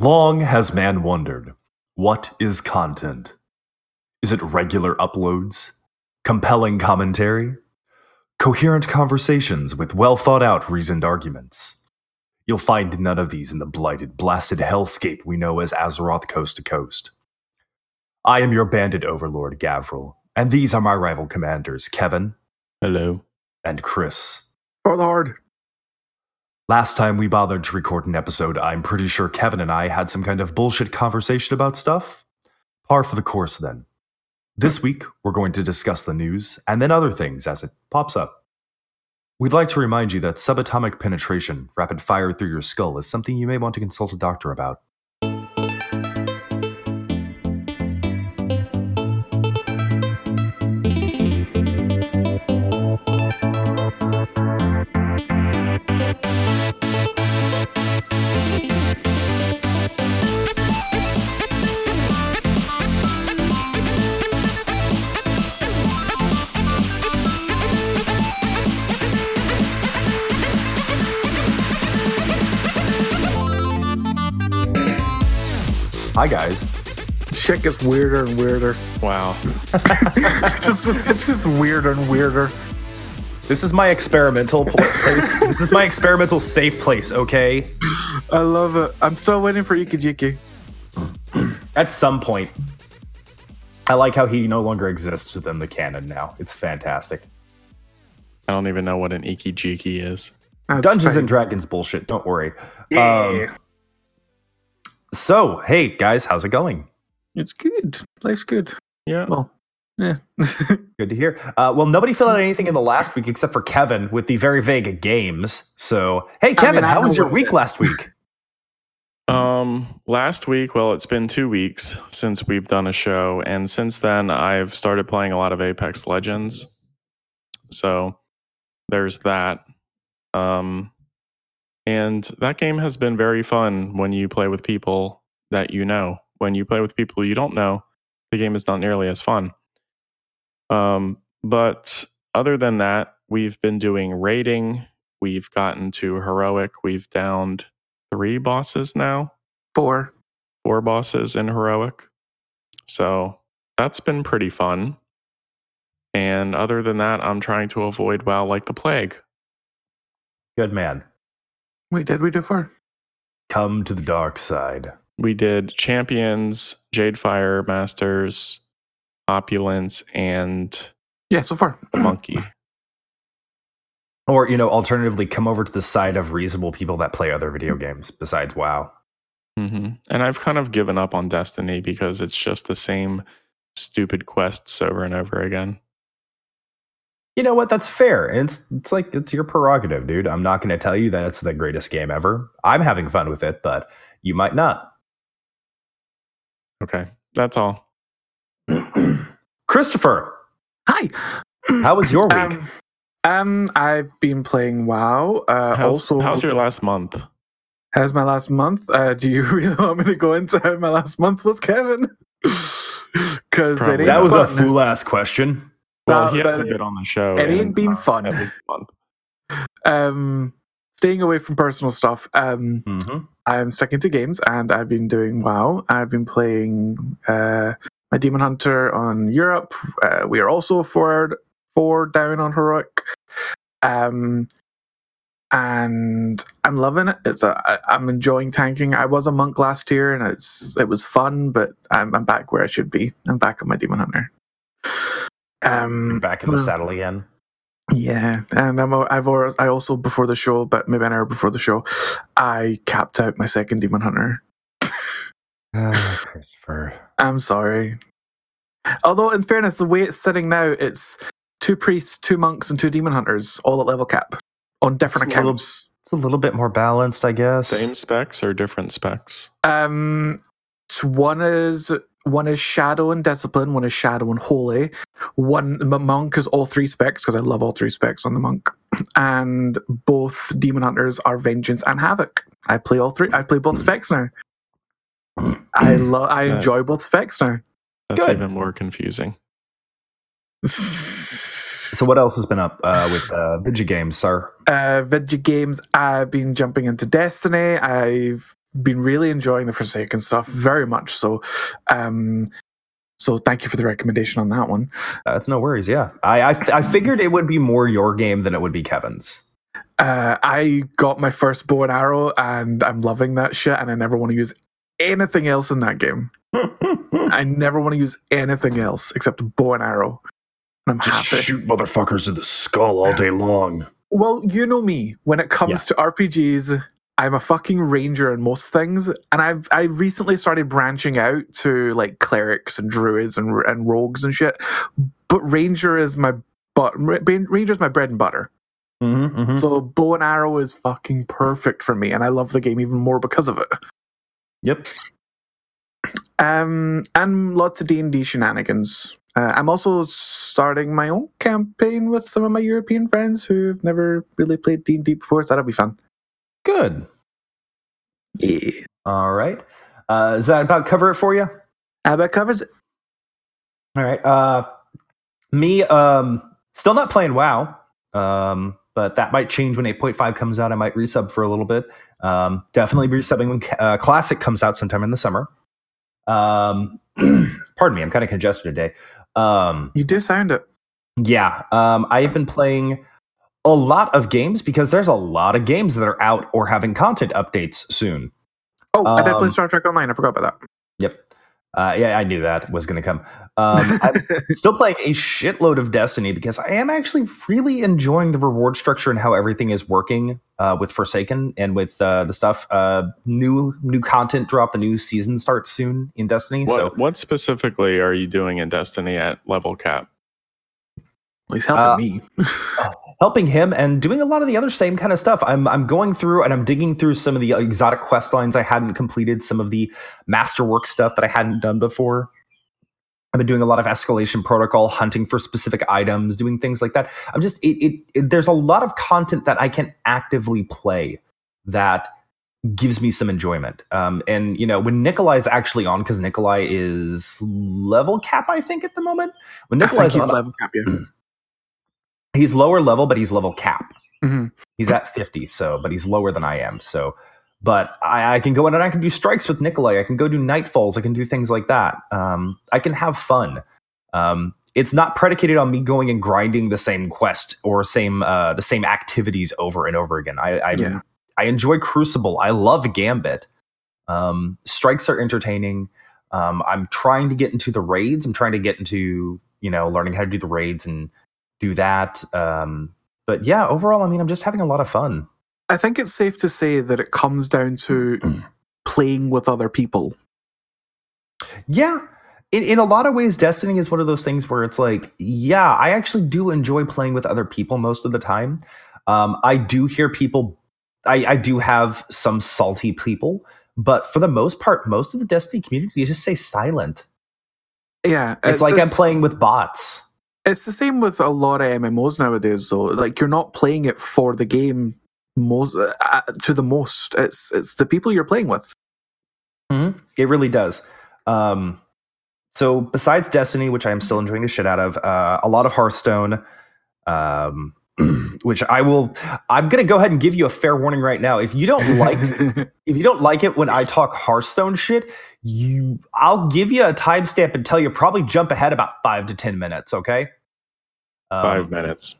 Long has man wondered what is content? Is it regular uploads? Compelling commentary? Coherent conversations with well thought out, reasoned arguments? You'll find none of these in the blighted, blasted hellscape we know as Azeroth Coast to Coast. I am your bandit overlord, Gavriil, and these are my rival commanders, Kevin Hello. and Chris. Oh Lord. Last time we bothered to record an episode, I'm pretty sure Kevin and I had some kind of bullshit conversation about stuff. Par for the course, then. This hmm. week, we're going to discuss the news and then other things as it pops up. We'd like to remind you that subatomic penetration, rapid fire through your skull, is something you may want to consult a doctor about. Hi, guys. Shit gets weirder and weirder. Wow. It's just, it's just weirder and weirder. This is my experimental place. this is my experimental safe place, okay? I love it. I'm still waiting for Ikijiki. At some point. I like how he no longer exists within the canon now. It's fantastic. I don't even know what an ikijiki is. That's Dungeons fine. and Dragons bullshit, don't worry. Yeah. Um, so, hey guys, how's it going? it's good. Life's good. Yeah. Well, yeah. Good to hear. Uh, well, nobody filled out anything in the last week except for Kevin with the very vague games. So, hey Kevin, mean, I how was your what it week last week? Um, last week, well, it's been two weeks since we've done a show, and since then, I've started playing a lot of Apex Legends. So there's that. Um, and that game has been very fun when you play with people that you know. When you play with people you don't know, the game is not nearly as fun. Um, but other than that, we've been doing raiding. We've gotten to heroic. We've downed three bosses now, Four. four bosses in heroic. So that's been pretty fun. And other than that, I'm trying to avoid WoW like the plague. Good man. Wait, did we do four? Come to the dark side. We did Champions, Jadefire Masters, Opulence, and Yeah, so far. Monkey. Or, you know, alternatively, come over to the side of reasonable people that play other video games besides WoW. hmm And I've kind of given up on Destiny because it's just the same stupid quests over and over again. You know what? That's fair. And it's it's like it's your prerogative, dude. I'm not going to tell you that it's the greatest game ever. I'm having fun with it, but you might not. Okay, that's all. Christopher, Hi. how was your week? Um, um, I've been playing WoW. Uh, How's, also, how's your last month? how's my last month? Uh, do you really want me to go into how my last month was, Kevin? Because it Probably ain't that was a fool ass question. Well, No, he but hasn't been on the show. it ain't in, been fun. at least a month. Um, staying away from personal stuff. Um, Mm-hmm. I'm sticking to games, and I've been doing WoW. I've been playing uh, my Demon Hunter on Europe. Uh, we are also four four down on heroic. Um, and I'm loving it. It's a, I, I'm enjoying tanking. I was a monk last year, and it's it was fun, but I'm, I'm back where I should be. I'm back on my Demon Hunter. Um, Back in the well, saddle again. yeah, and I'm, a- I've I also before the show, but maybe an hour before the show, I capped out my second Demon Hunter. Ah, Christopher. I'm sorry. Although, in fairness, the way it's sitting now, it's two priests, two monks, and two demon hunters, all at level cap on different It's a little- accounts. It's a little bit more balanced, I guess. Same specs or different specs? Um, one is one is shadow and discipline, one is shadow and holy. One m- monk is all three specs because I love all three specs on the monk, and both demon hunters are vengeance and havoc. I play all three. I play both specs now. I love. I enjoy both specs now. That's Good. even more confusing. So, what else has been up uh, with uh, video games, sir? uh, video games. I've been jumping into Destiny. I've been really enjoying the Forsaken stuff, very much so. Um, so thank you for the recommendation on that one. That's no worries. Yeah, I I, I figured it would be more your game than it would be Kevin's. Uh, I got my first bow and arrow, and I'm loving that shit. And I never want to use anything else in that game. I never want to use anything else except a bow and arrow. And I'm Just happy. shoot motherfuckers in the skull all day long. Well, you know me. When it comes to RPGs, I'm a fucking ranger in most things, and I've I've recently started branching out to like clerics and druids and and rogues and shit. But ranger is my but ranger is my bread and butter. Mm-hmm, mm-hmm. So bow and arrow is fucking perfect for me, and I love the game even more because of it. Yep. Um, and lots of D and D shenanigans. Uh, I'm also starting my own campaign with some of my European friends who've never really played D and D before, so that'll be fun. Good. Yeah, All right. Uh, does that about cover it for you? that covers it. All right. Uh, me, um, still not playing WoW, um, but that might change when 8.5 comes out. I might resub for a little bit. Um, definitely resubbing when uh, Classic comes out sometime in the summer. Um, pardon me, I'm kind of congested today. Um, You do sound it. yeah, um, I've been playing a lot of games because there's a lot of games that are out or having content updates soon. Oh, I did play Um, Star Trek Online. I forgot about that. Yep. Uh, yeah, I knew that was going to come. Um, I'm still playing a shitload of Destiny because I am actually really enjoying the reward structure and how everything is working uh, with Forsaken and with uh, the stuff. Uh, new new content drop. The new season starts soon in Destiny. What, So what specifically are you doing in Destiny at level cap? He's helping Uh, me. helping him and doing a lot of the other same kind of stuff. I'm I'm going through and I'm digging through some of the exotic quest lines I hadn't completed, some of the masterwork stuff that I hadn't done before. I've been doing a lot of escalation protocol, hunting for specific items, doing things like that. I'm just it, it, it there's a lot of content that I can actively play that gives me some enjoyment. Um, and you know, when Nikolai's actually on, because Nikolai is level cap, I think, at the moment. When Nikolai's on, level cap, yeah. He's lower level, but he's level cap. Mhm. He's at 50, so but he's lower than I am. So, but I, I can go in and I can do strikes with Nikolai. I can go do nightfalls. I can do things like that. Um, I can have fun. Um, it's not predicated on me going and grinding the same quest or same uh, the same activities over and over again. I I, Yeah. I enjoy Crucible. I love Gambit. Um, strikes are entertaining. Um, I'm trying to get into the raids. I'm trying to get into you know learning how to do the raids and do that. Um, but yeah, overall, I mean, I'm just having a lot of fun. I think it's safe to say that it comes down to playing with other people. Yeah. In, in a lot of ways, Destiny is one of those things where it's like, yeah, I actually do enjoy playing with other people most of the time. Um, I do hear people, I, I do have some salty people, but for the most part, most of the Destiny community just say silent. Yeah, It's, like I'm playing with bots. It's the same with a lot of MMOs nowadays, though. Like you're not playing it for the game most uh, to the most. It's it's the people you're playing with. It really does. Um, so besides Destiny, which I am still enjoying the shit out of, uh, a lot of Hearthstone, um, which I will. I'm gonna go ahead and give you a fair warning right now. If you don't like, if you don't like it when I talk Hearthstone shit, you, I'll give you a timestamp and tell you probably jump ahead about five to ten minutes. Okay. Um, Five minutes.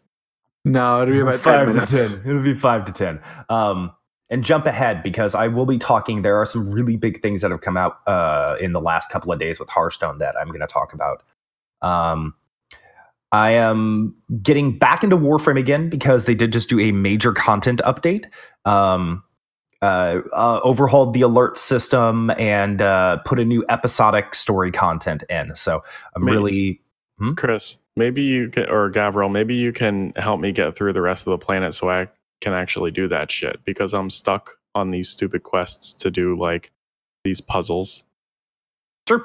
no, it'll be about five minutes. to ten. It'll be five to ten. Um, and jump ahead because I will be talking. There are some really big things that have come out uh, in the last couple of days with Hearthstone that I'm going to talk about. Um, I am getting back into Warframe again because they did just do a major content update. Um, uh, uh, overhauled the alert system and uh, put a new episodic story content in. So I'm Maybe- really Chris, maybe you can, or Gavriil, maybe you can help me get through the rest of the planet so I can actually do that shit because I'm stuck on these stupid quests to do like these puzzles sure.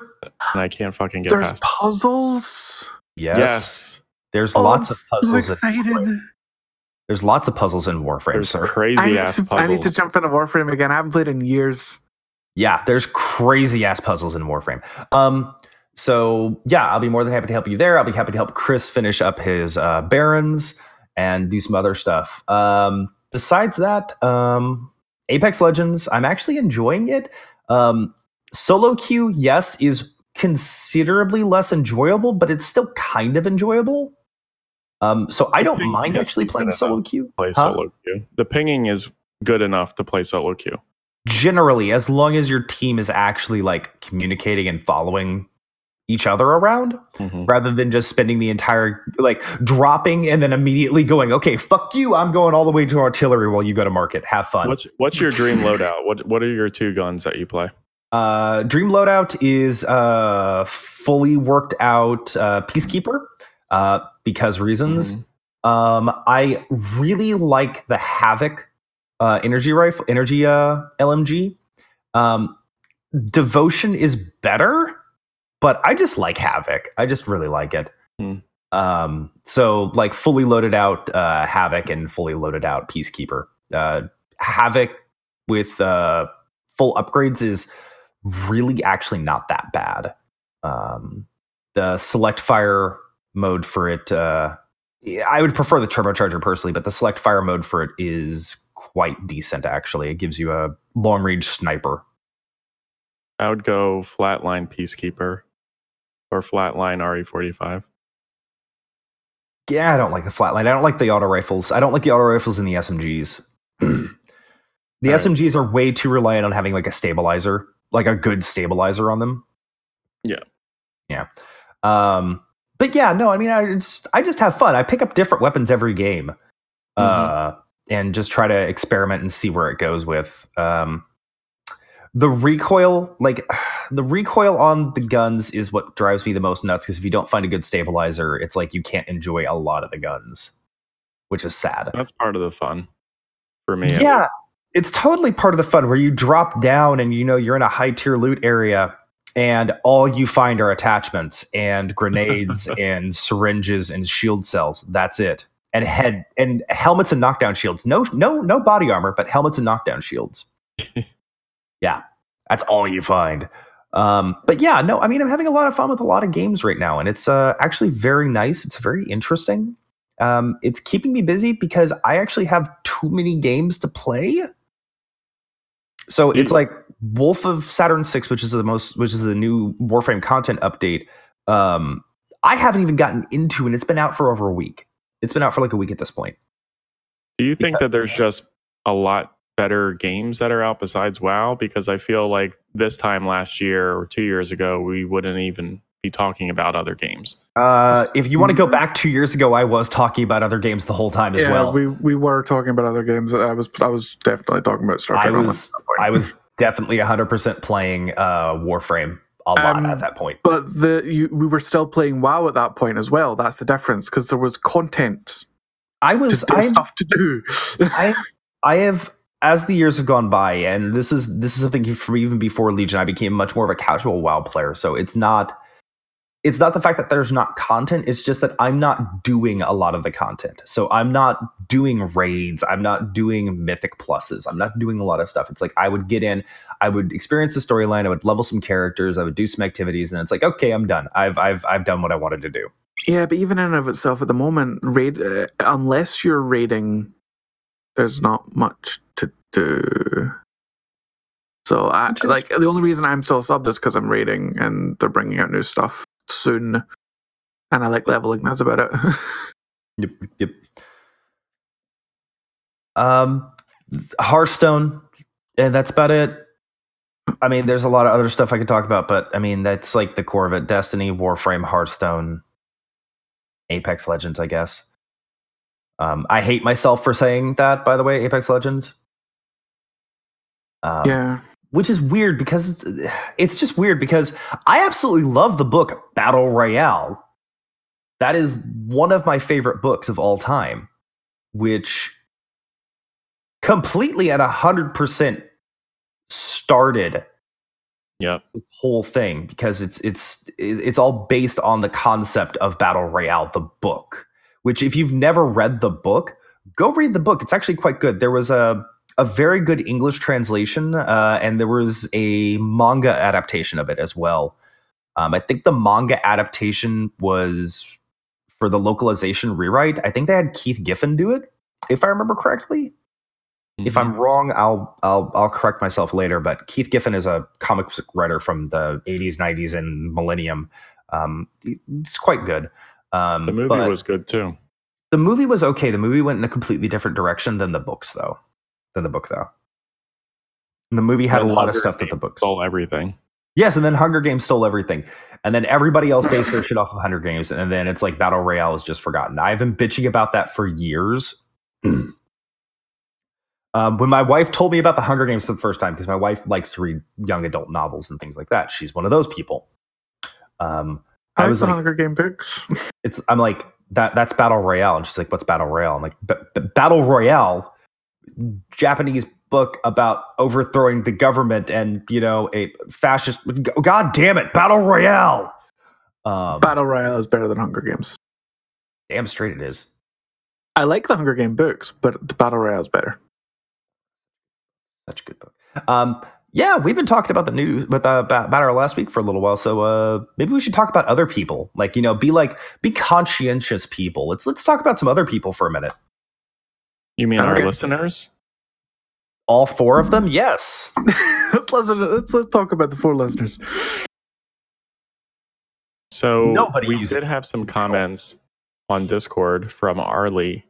and I can't fucking get There's past. puzzles. Yes. Yes, There's Oh, lots I'm of so puzzles. in excited. There's lots of puzzles in Warframe, there's sir. I crazy need, ass to, puzzles. I need to jump into Warframe again. I haven't played in years. Yeah, there's crazy ass puzzles in Warframe. Um, so yeah, I'll be more than happy to help you there. I'll be happy to help Chris finish up his uh, barons and do some other stuff. Um, besides that, um, Apex Legends, I'm actually enjoying it. Um, solo queue, yes, is considerably less enjoyable, but it's still kind of enjoyable. Um, so I don't mind actually playing solo queue. Play Huh? solo queue. The pinging is good enough to play solo queue. Generally, as long as your team is actually like communicating and following each other around, Mhm. rather than just spending the entire like dropping and then immediately going, okay, fuck you, I'm going all the way to artillery while you go to market. Have fun. What's what's your dream loadout? What what are your two guns that you play? Uh, Dream Loadout is uh, fully worked out uh, Peacekeeper uh, because reasons. Mhm. Um, I really like the Havoc uh, energy rifle, energy uh, LMG. Um, Devotion is better, but I just like Havoc. I just really like it. Hmm. Um, so like fully loaded out uh, Havoc and fully loaded out Peacekeeper. Uh, Havoc with uh, full upgrades is really actually not that bad. Um, the select fire mode for it, uh, I would prefer the turbocharger personally, but the select fire mode for it is quite decent actually. It gives you a long range sniper. I would go flatline peacekeeper or flatline RE45. Yeah, I don't like the flatline. I don't like the auto rifles. I don't like the auto rifles and the SMGs. the. SMGs are way too reliant on having like a stabilizer, like a good stabilizer on them. Yeah. Yeah. Um, but yeah, no, I mean, I just, I just have fun. I pick up different weapons every game, uh, and just try to experiment and see where it goes with. Um, the recoil, like the recoil on the guns, is what drives me the most nuts. Because if you don't find a good stabilizer, it's like you can't enjoy a lot of the guns, which is sad. That's part of the fun for me. Yeah, it's totally part of the fun where you drop down and you know you're in a high tier loot area and all you find are attachments and grenades and syringes and shield cells. That's it. And head and helmets and knockdown shields. No, no, no body armor, but helmets and knockdown shields. yeah, that's all you find. Um, but yeah, no, I mean, I'm having a lot of fun with a lot of games right now, and it's uh, actually very nice. It's very interesting. Um, it's keeping me busy because I actually have too many games to play. So it's like Wolf of Saturn Six, which is the most, which is the new Warframe content update. Um, I haven't even gotten into, and it's been out for over a week. It's been out for like a week at this point. Do you think that there's just a lot better games that are out besides WoW? Because I feel like this time last year or two years ago, we wouldn't even be talking about other games. Uh, if you want to go back two years ago, I was talking about other games the whole time as yeah, well. we we were talking about other games. I was I was definitely talking about Star I Trek. Online was at that point. I was definitely 100% playing uh, Warframe a lot Um, at that point. But the you, we were still playing WoW at that point as well. That's the difference because there was content I to was do I stuff to do. I I have as the years have gone by, and this is this is something from even before Legion, I became much more of a casual WoW player. So it's not it's not the fact that there's not content, it's just that I'm not doing a lot of the content. So I'm not doing raids, I'm not doing mythic pluses, I'm not doing a lot of stuff. It's like I would get in, I would experience the storyline, I would level some characters, I would do some activities, and it's like, okay, I'm done. I've I've I've done what I wanted to do. yeah, but even in and of itself, at the moment, raid uh, unless you're raiding, there's not much to do. So I Which is- like the only reason I'm still subbed is because I'm raiding and they're bringing out new stuff soon, and I like leveling. That's about it. Yep, yep. Um, Hearthstone, and that's about it. I mean, there's a lot of other stuff I could talk about, but I mean, that's like the core of it: Destiny, Warframe, Hearthstone, Apex Legends, I guess. Um, I hate myself for saying that, by the way, Apex Legends. Um, yeah, which is weird because it's, it's just weird because I absolutely love the book Battle Royale. That is one of my favorite books of all time, which completely at 100% started Yep. this whole thing because it's it's it's all based on the concept of battle royale the book which if you've never read the book go read the book it's actually quite good there was a a very good english translation uh, and there was a manga adaptation of it as well um, i think the manga adaptation was for the localization rewrite i think they had keith giffen do it if i remember correctly If Mhm. I'm wrong, I'll I'll I'll correct myself later. But Keith Giffen is a comic writer from the 80s, 90s, and Millennium. Um, it's quite good. Um, the movie was good too. the movie was okay. The movie went in a completely different direction than the books, though. Than the book, though. And the movie had Then a lot of Hunger stuff that the books. stole everything. Yes, and then Hunger Games stole everything. And then everybody else based their shit off of Hunger Games. And then it's like Battle Royale is just forgotten. I've been bitching about that for years. um, when my wife told me about the Hunger Games for the first time, because my wife likes to read young adult novels and things like that. She's one of those people. Um, I, I was the like, Hunger Game books. it's I'm like that that's battle royale and she's like what's battle royale I'm like "B- b- battle royale Japanese book about overthrowing the government and you know a fascist god damn it battle royale um Battle Royale is better than Hunger Games. damn straight it is I like the Hunger Game books, but the Battle Royale is better. such a good book um yeah we've been talking about the news with uh, about, about our last week for a little while so uh maybe we should talk about other people like you know be like be conscientious people let's let's talk about some other people for a minute You mean our Okay. listeners? all four of them yes let's listen. Let's let's talk about the four listeners. So Nobody we uses did have some comments on Discord from Arlie.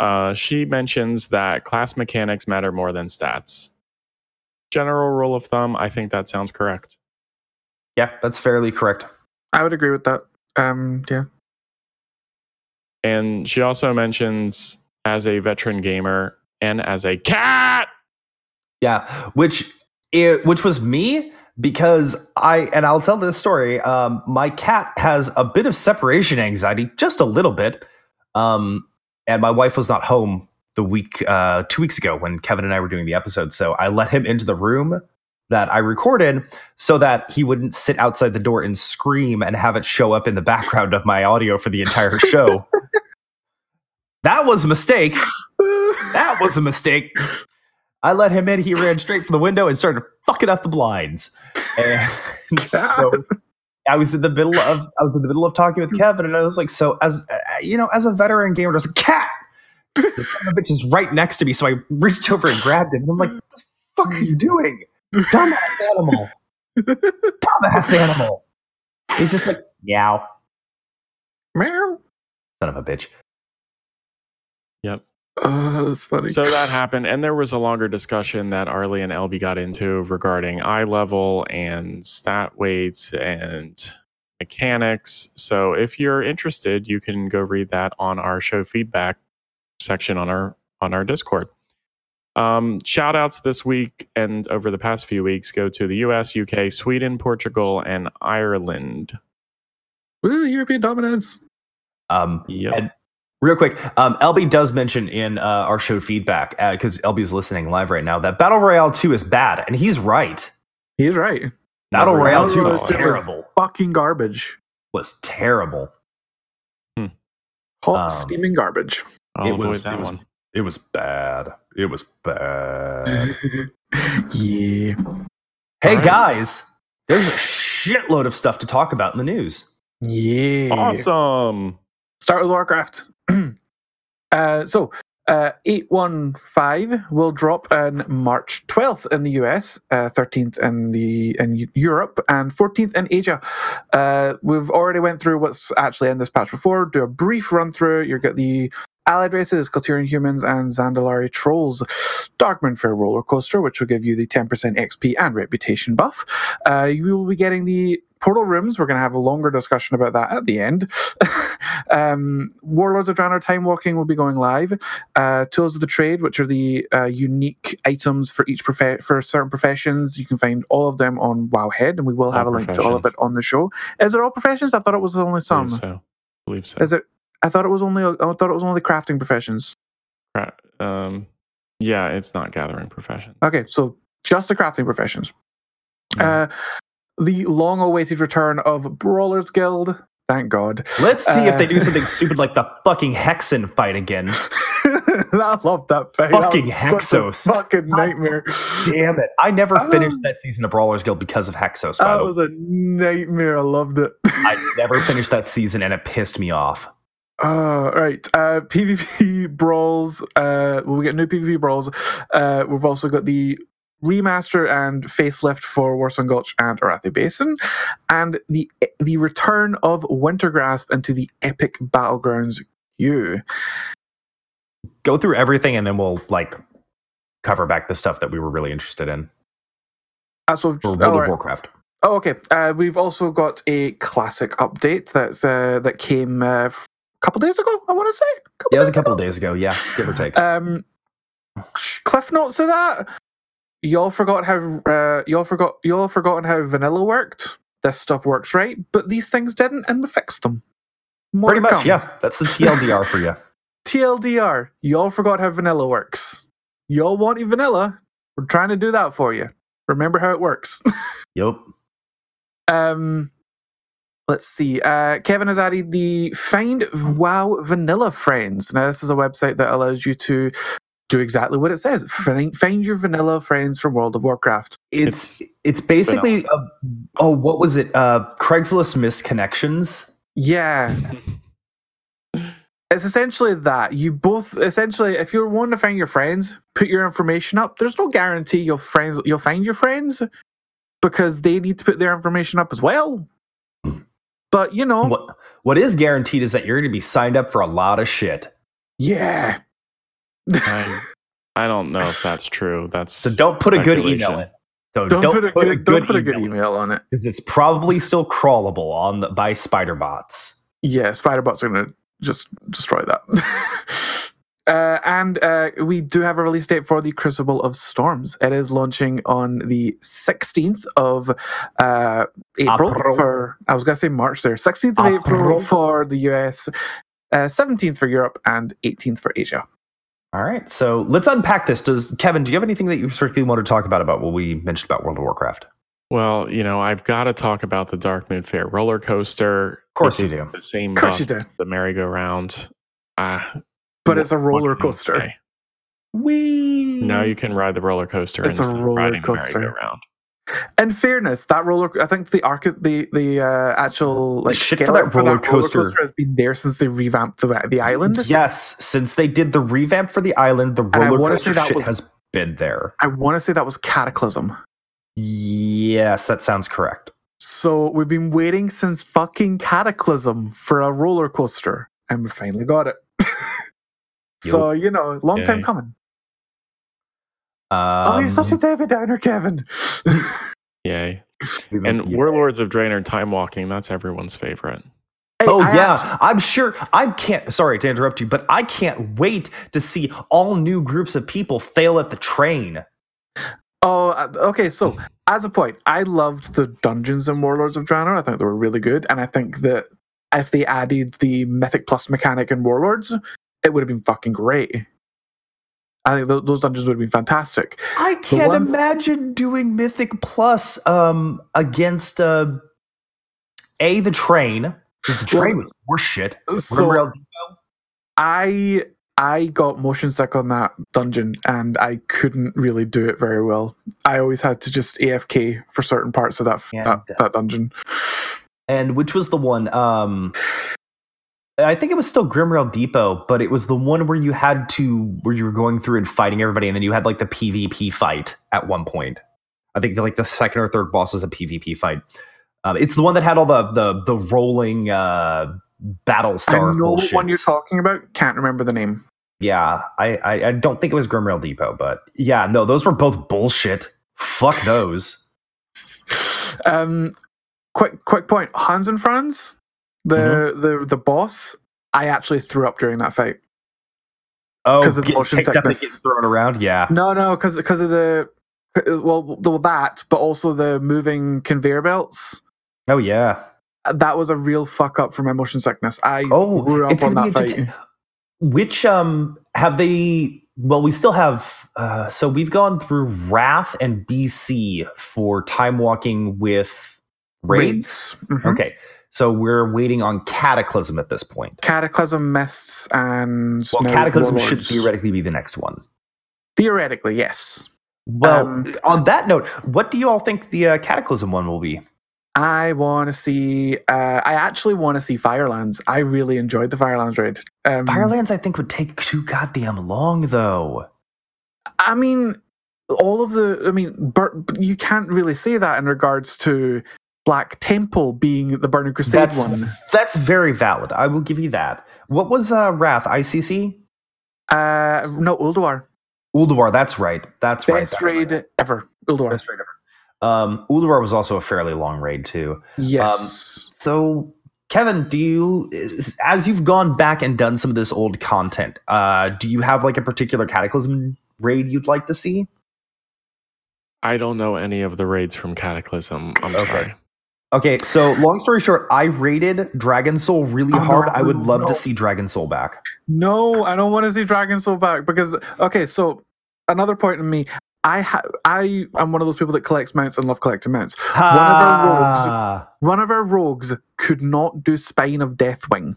Uh, she mentions that class mechanics matter more than stats. General rule of thumb, I think that sounds correct. yeah that's fairly correct I would agree with that. Um, yeah. And she also mentions as a veteran gamer and as a cat. Yeah, which it, which was me because I and I'll tell this story. Um, my cat has a bit of separation anxiety, just a little bit. Um, and my wife was not home the week uh, two weeks ago when Kevin and I were doing the episode, so I let him into the room that I recorded so that he wouldn't sit outside the door and scream and have it show up in the background of my audio for the entire show. that was a mistake. That was a mistake. I let him in. He ran straight for the window and started fucking up the blinds. And so I was in the middle of I was in the middle of talking with Kevin, and I was like, "So as uh, you know, as a veteran gamer, there's a cat. The son of a bitch is right next to me." So I reached over and grabbed him, and I'm like, "What the fuck are you doing, dumbass animal? Dumbass animal." He's just like, "Meow, Meow. son of a bitch." Yep. Oh, that's funny. So that happened, and there was a longer discussion that Arlie and Elby got into regarding eye level and stat weights and mechanics. So if you're interested, you can go read that on our show feedback section on our on our Discord. Um, shout outs this week and over the past few weeks go to the US, UK, Sweden, Portugal, and Ireland. Woo, European dominance. Um, Yep. And real quick, um, LB does mention in uh, our show feedback because LB is listening live right now that Battle Royale Two is bad, and he's right. He is right. Battle Battle Royale Royale Two is was solid. terrible. Fucking garbage. Was terrible. Hmm. Hot Um, steaming garbage. I'll it avoid was- that it was- one. It was bad. It was bad. yeah. hey Alright. guys, there's a shitload of stuff to talk about in the news. Yeah. Awesome. Start with Warcraft. uh, so, uh, 815 will drop on March 12th in the US, uh, 13th in the in Europe, and 14th in Asia. Uh, we've already went through what's actually in this patch before. Do a brief run through. You get the allied races, Kul Tiran humans, and Zandalari trolls. Darkmoon Faire roller coaster, which will give you the 10% XP and reputation buff. Uh, you will be getting the portal rooms. We're going to have a longer discussion about that at the end. um, Warlords of Draenor Time Walking will be going live. Uh, Tools of the Trade, which are the uh, unique items for each prof- for certain professions, you can find all of them on Wowhead, and we will have All a link to all of it on the show. Is it all professions? I thought it was only some. Believe so. Believe so. Is it? I thought it was only. I thought it was only crafting professions. Um, yeah, it's not gathering profession. Okay, so just the crafting professions. Uh, the long-awaited return of Brawlers Guild. Thank God. Let's see if they do Uh, something stupid like the fucking Hexos fight again. I love that fight. That Fucking was such a Hexos. Fucking nightmare. Damn it! I never finished that season of Brawlers Guild because of Hexos. By That the way, was a nightmare. I loved it. I never finished that season, and it pissed me off. Uh, right. Uh, PvP brawls. Uh, we get new PvP brawls. Uh, we've also got the remaster and facelift for Warsong Gulch and Arathi Basin, and the the return of Wintergrasp into the epic battlegrounds queue. Go through everything, and then we'll like cover back the stuff that we were really interested in That's what. for World oh, of right. Warcraft. Oh, okay. Uh, we've also got a classic update that's uh, that came uh, couple days ago. I want to say. Yeah, it was a couple ago. days ago. Yeah, give or take. Um, cliff notes of that. Y'all forgot how uh, y'all forgot y'all forgotten how vanilla worked. This stuff works right, but these things didn't, and we fixed them. More Pretty much, come. yeah. That's the TLDR for you. TLDR, y'all forgot how vanilla works. Y'all wanted vanilla. We're trying to do that for you. Remember how it works. Yep. Um, let's see. Uh, Kevin has added the Find Wow Vanilla Friends. Now, this is a website that allows you to do exactly what it says. Find, find your vanilla friends from World of Warcraft. It's it's basically uh oh what was it uh Craigslist misconnections. Yeah. It's essentially that. You both essentially, if you're wanting to find your friends, put your information up. There's no guarantee you'll friends you'll find your friends because they need to put their information up as well. But you know, What what is guaranteed is that you're going to be signed up for a lot of shit. yeah. I, I don't know if that's true. That's So don't put a good email in. So Don't, put, a good, don't put a good email on it. because it's probably still crawlable on the, by spider bots. Yeah, spider bots are gonna just destroy that. uh, and uh, we do have a release date for the Crucible of Storms. It is launching on the 16th of uh, April April. for I was gonna say March there. 16th of April April. for the US, uh, 17th for Europe, and 18th for Asia. All right, so let's unpack this. Does Kevin? Do you have anything that you particularly want to talk about about what we mentioned about World of Warcraft? Well, you know, I've got to talk about the Darkmoon Faire roller coaster. Of course you do. The same Of course buff, you do. the merry-go-round. Uh, But it's a roller coaster. We No, you can ride the roller coaster It's a roller coaster. merry-go-round. In fairness, that roller, I think the arc, the the uh, actual like shit for skeleton that roller coaster- has been there since they revamped the the island. Yes, since they did the revamp for the island, the roller coaster that shit was- has been there. I want to say that was Cataclysm. Yes, that sounds correct. So we've been waiting since fucking Cataclysm for a roller coaster, and we finally got it. So you know, long time coming. Um, oh, you're such a Debbie Downer, Kevin. Yay. And. Warlords of Draenor Time Walking, that's everyone's favorite. Hey, Oh I yeah, act- I'm sure. I can't. Sorry to interrupt you, but I can't wait to see all new groups of people fail at the train. Oh, uh, okay. So, as a point, I loved the dungeons in Warlords of Draenor. I think they were really good, and I think that if they added the Mythic Plus mechanic in Warlords, it would have been fucking great. I think th- those dungeons would have been fantastic. I can't one- imagine doing Mythic Plus um, against uh, a the train. The train was shit. So I I got motion sick on that dungeon, and I couldn't really do it very well. I always had to just AFK for certain parts of that And, that, uh, that dungeon. and which was the one? Um, I think it was still Grimrail Depot, but it was the one where you had to where you were going through and fighting everybody, and then you had like the PvP fight at one point. I think like the second or third boss was a PvP fight. Um, it's the one that had all the the the rolling uh, battle star I know one you're talking about. Can't remember the name. Yeah, I, I I don't think it was Grimrail Depot, but yeah, no, those were both bullshit. Fuck those. um, quick quick point. Hans and Franz, the Mm-hmm. the the boss. I actually threw up during that fight. Oh, because of the motion picked up and sickness. thrown around. Yeah. No, no, because because of the well, well that, but also the moving conveyor belts. Oh yeah. That was a real fuck up for my motion sickness. I Oh, threw up on that fight. Which um have they? Well, we still have. Uh, so we've gone through Wrath and BC for time walking with raids. Mhm. Okay, so we're waiting on Cataclysm at this point. Cataclysm, Mists, and Well, Cataclysm should theoretically be the next one. theoretically yes. Well, Um, on that note, what do you all think the uh, Cataclysm one will be? I want to see. Uh, I actually want to see Firelands. I really enjoyed the Firelands raid. Um, Firelands, I think, would take too goddamn long, though. I mean, all of the. I mean, you can't really say that in regards to Black Temple being the Burning Crusade That's one. that's very valid. I will give you that. What was uh, Wrath ICC? Uh, no, Ulduar. Ulduar. That's right. That's right. Best That's right. raid ever. Ulduar. Best raid ever. Um, Ulduar was also a fairly long raid too. Yes. So, Kevin, do you, is- as you've gone back and done some of this old content, uh, do you have like a particular Cataclysm raid you'd like to see? I don't know any of the raids from Cataclysm. I'm Okay. sorry. Okay, so long story short, I rated Dragon Soul really Oh, hard. no, I would love no. to see Dragon Soul back. No, I don't want to see Dragon Soul back because okay, so another point in me, I ha- I am one of those people that collects mounts and love collecting mounts. Ha! One of our rogues could not do Spine of Deathwing,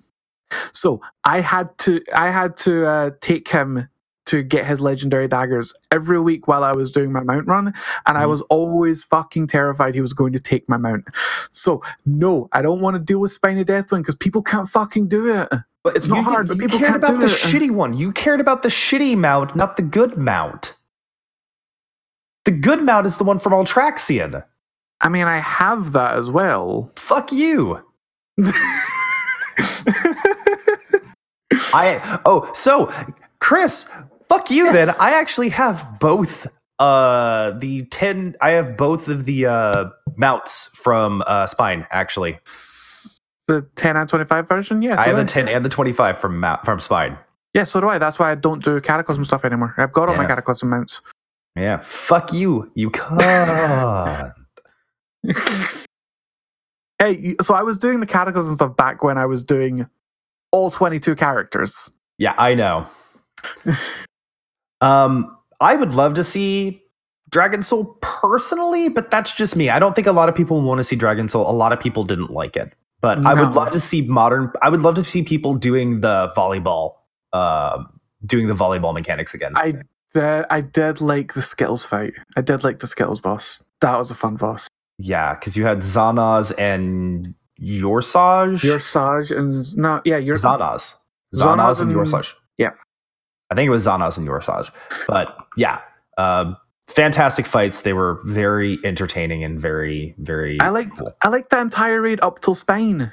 so I had to I had to uh, take him to get his legendary daggers every week while I was doing my mount run, and I Mhm. was always fucking terrified he was going to take my mount. So no, I don't want to deal with Spiny Deathwing because people can't fucking do it. But It's not you- hard, but you people cared can't about do the it. shitty one. You cared about the shitty mount, not the good mount. The good mount is the one from Ultraxion. I mean, I have that as well. Fuck you. I oh so Chris, fuck you then. I actually have both uh the 10 I have both of the uh mounts from uh Spine actually. the 10 and 25 version? Yeah, so I have the 10 and the 25 from from Spine. Yeah, so do I. That's why I don't do Cataclysm stuff anymore. I've got all my Cataclysm mounts. Yeah, fuck you. You can't. Hey, so I was doing the Cataclysm stuff back when I was doing all 22 characters. Yeah, I know. um, I would love to see Dragon Soul personally, but that's just me. I don't think a lot of people want to see Dragon Soul. A lot of people didn't like it, but I would love to see modern. I would love to see people doing the volleyball, um, doing the volleyball mechanics again. I did, I did like the Skittles fight. I did like the Skittles boss. That was a fun boss. yeah, because you had Zon'ozz and Yor'sahj. Your Saj and no, yeah, your Zon'ozz. Zon'ozz Zon'ozz and and- Yor'sahj. yeah. I think it was Zon'ozz and Yor'sahj. But yeah, um, fantastic fights. They were very entertaining and very, very. I liked I liked the entire raid up till Spain.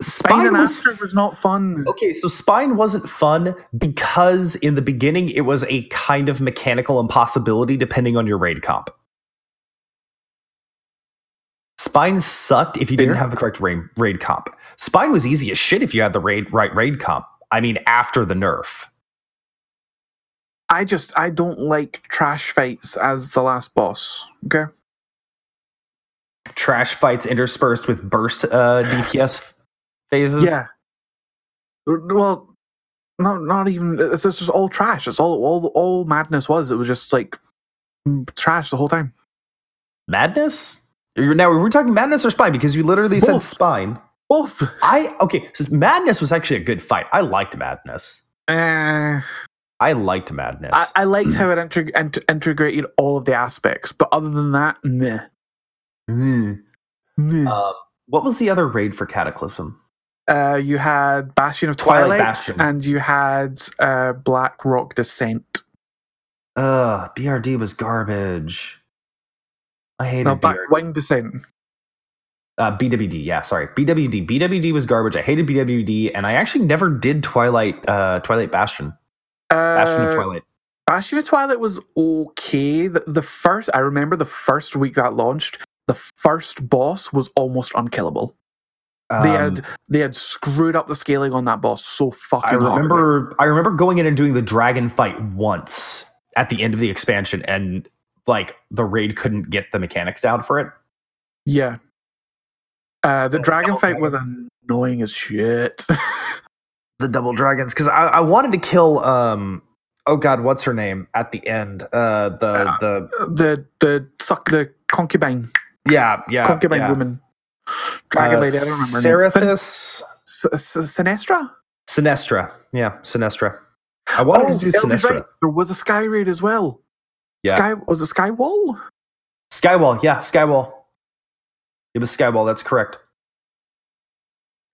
Spine, Spine was was not fun. okay. So Spine wasn't fun because in the beginning it was a kind of mechanical impossibility depending on your raid comp. Spine sucked if you didn't have the correct raid, raid comp. Spine was easy as shit if you had the raid right raid comp. I mean, after the nerf. I just I don't like trash fights as the last boss. Okay. trash fights interspersed with burst uh, DPS phases. Yeah. Well, not not even. It's just all trash. It's all all all madness was. It was just like trash the whole time. Madness? You're- Now, were we talking madness or spine? Because you literally said spine. Both. I okay. So madness was actually a good fight. I liked madness. Eh, I liked madness. I, I liked how it integ- int- integrated all of the aspects, but other than that, nah. Mm. Nah. Um, what was the other raid for Cataclysm? Uh, you had Bastion of Twilight Twilight, Bastion. and you had uh, Black Rock Descent. Ugh, BRD was garbage. I hated No, Black BRD. Wing Descent. Uh, BWD, yeah, sorry, BWD. BWD was garbage. I hated BWD, and I actually never did Twilight. Uh, Twilight Bastion. Bastion of Uh, Twilight. Bastion of Twilight was okay. The, the first, I remember the first week that launched, the first boss was almost unkillable. they Um, had they had screwed up the scaling on that boss so fucking I hard. remember I remember going in and doing the dragon fight once at the end of the expansion and like the raid couldn't get the mechanics down for it. Yeah. Uh, the Oh, dragon fight was annoying as shit. The double dragons cuz I, I wanted to kill um oh god what's her name at the end uh the Uh, the the the suck the concubine yeah yeah concubine yeah. woman dragon Uh, lady. I don't remember. her name. Serethis Sin- S- S- Sinestra. Sinestra yeah Sinestra I wanted to do Sinestra Wright. There was a sky raid as well. Yeah. Sky was it Skywall? Skywall yeah Skywall It was Skywall. That's correct.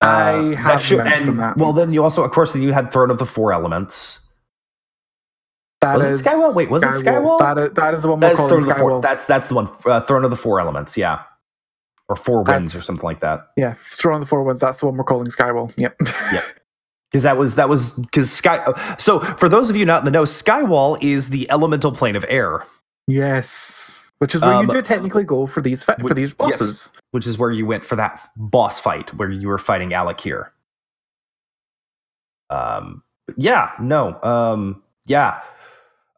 I Uh, have should- meant and- from that. Well, then you also, of course, then you had Throne of the Four Elements. That was it is Skywall? Wait, was it Skywall? That is, that is the one we're That's calling Throne of the Four. Skywall. That's that's the one. Uh, Throne of the Four Elements. Yeah, or Four Winds That's- or something like that. yeah, Throne of the Four Winds. That's the one we're calling Skywall. Yep. Yeah. because that was that was because sky so for those of you not in the know skywall is the elemental plane of air yes. Which is where Um, you do technically go for these fi- for these bosses. Yes, which is where you went for that boss fight where you were fighting Al'Akir. Um yeah no um yeah.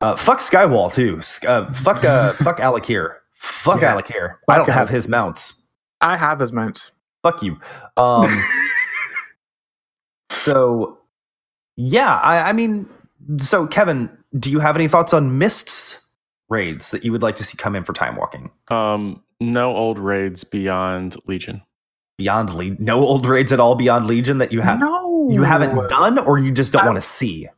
Uh fuck skywall too. Uh, fuck uh fuck Al'Akir. Fuck Yeah. Al'Akir. I don't have his mounts. I have his mounts. fuck you. Um so yeah I, I mean so kevin do you have any thoughts on mists raids that you would like to see come in for time walking Um, no old raids beyond Legion. beyond legion no old raids at all beyond legion that you have no, you haven't done or you just don't I- want to see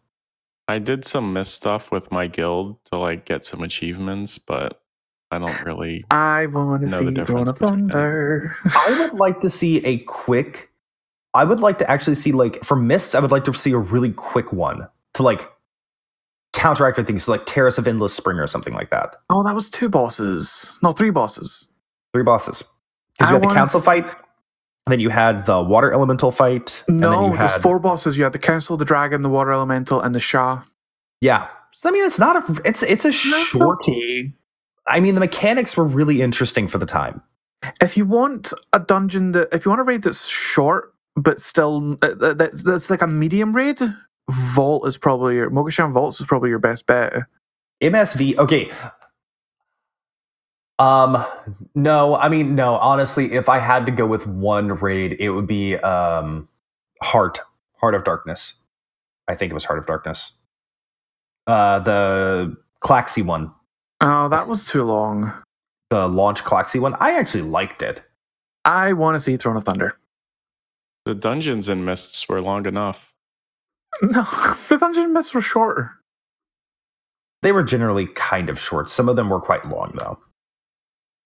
I did some miss stuff with my guild to like get some achievements, but I don't really. I want to know the see Throne difference of them. Thunder. i would like to see a quick i would like to actually see like for mists i would like to see a really quick one to like counteract with things so like terrace of endless spring or something like that Oh, that was two bosses. No, three bosses. Three bosses. Because you had the council fight, then you had the water elemental fight. and then No, you there's had, four bosses. You had the Council, the Dragon, the Water Elemental, and the Sha. Yeah. So, I mean, it's not a. It's it's a short. okay. I mean, the mechanics were really interesting for the time. If you want a dungeon that, if you want a raid that's short but still uh, uh, that's that's like a medium raid, Vault is probably your Mogu'shan Vaults is probably your best bet. MSV. Okay. Um. No, I mean, no. Honestly, if I had to go with one raid, it would be um, Heart, Heart of Darkness. I think it was Heart of Darkness. Uh, the Klaxxi one, Oh, that was too long. the launch Klaxxi one. I actually liked it. I want to see Throne of Thunder. The dungeons and mists were long enough. No, the dungeon myths were shorter. They were generally kind of short. Some of them were quite long, though.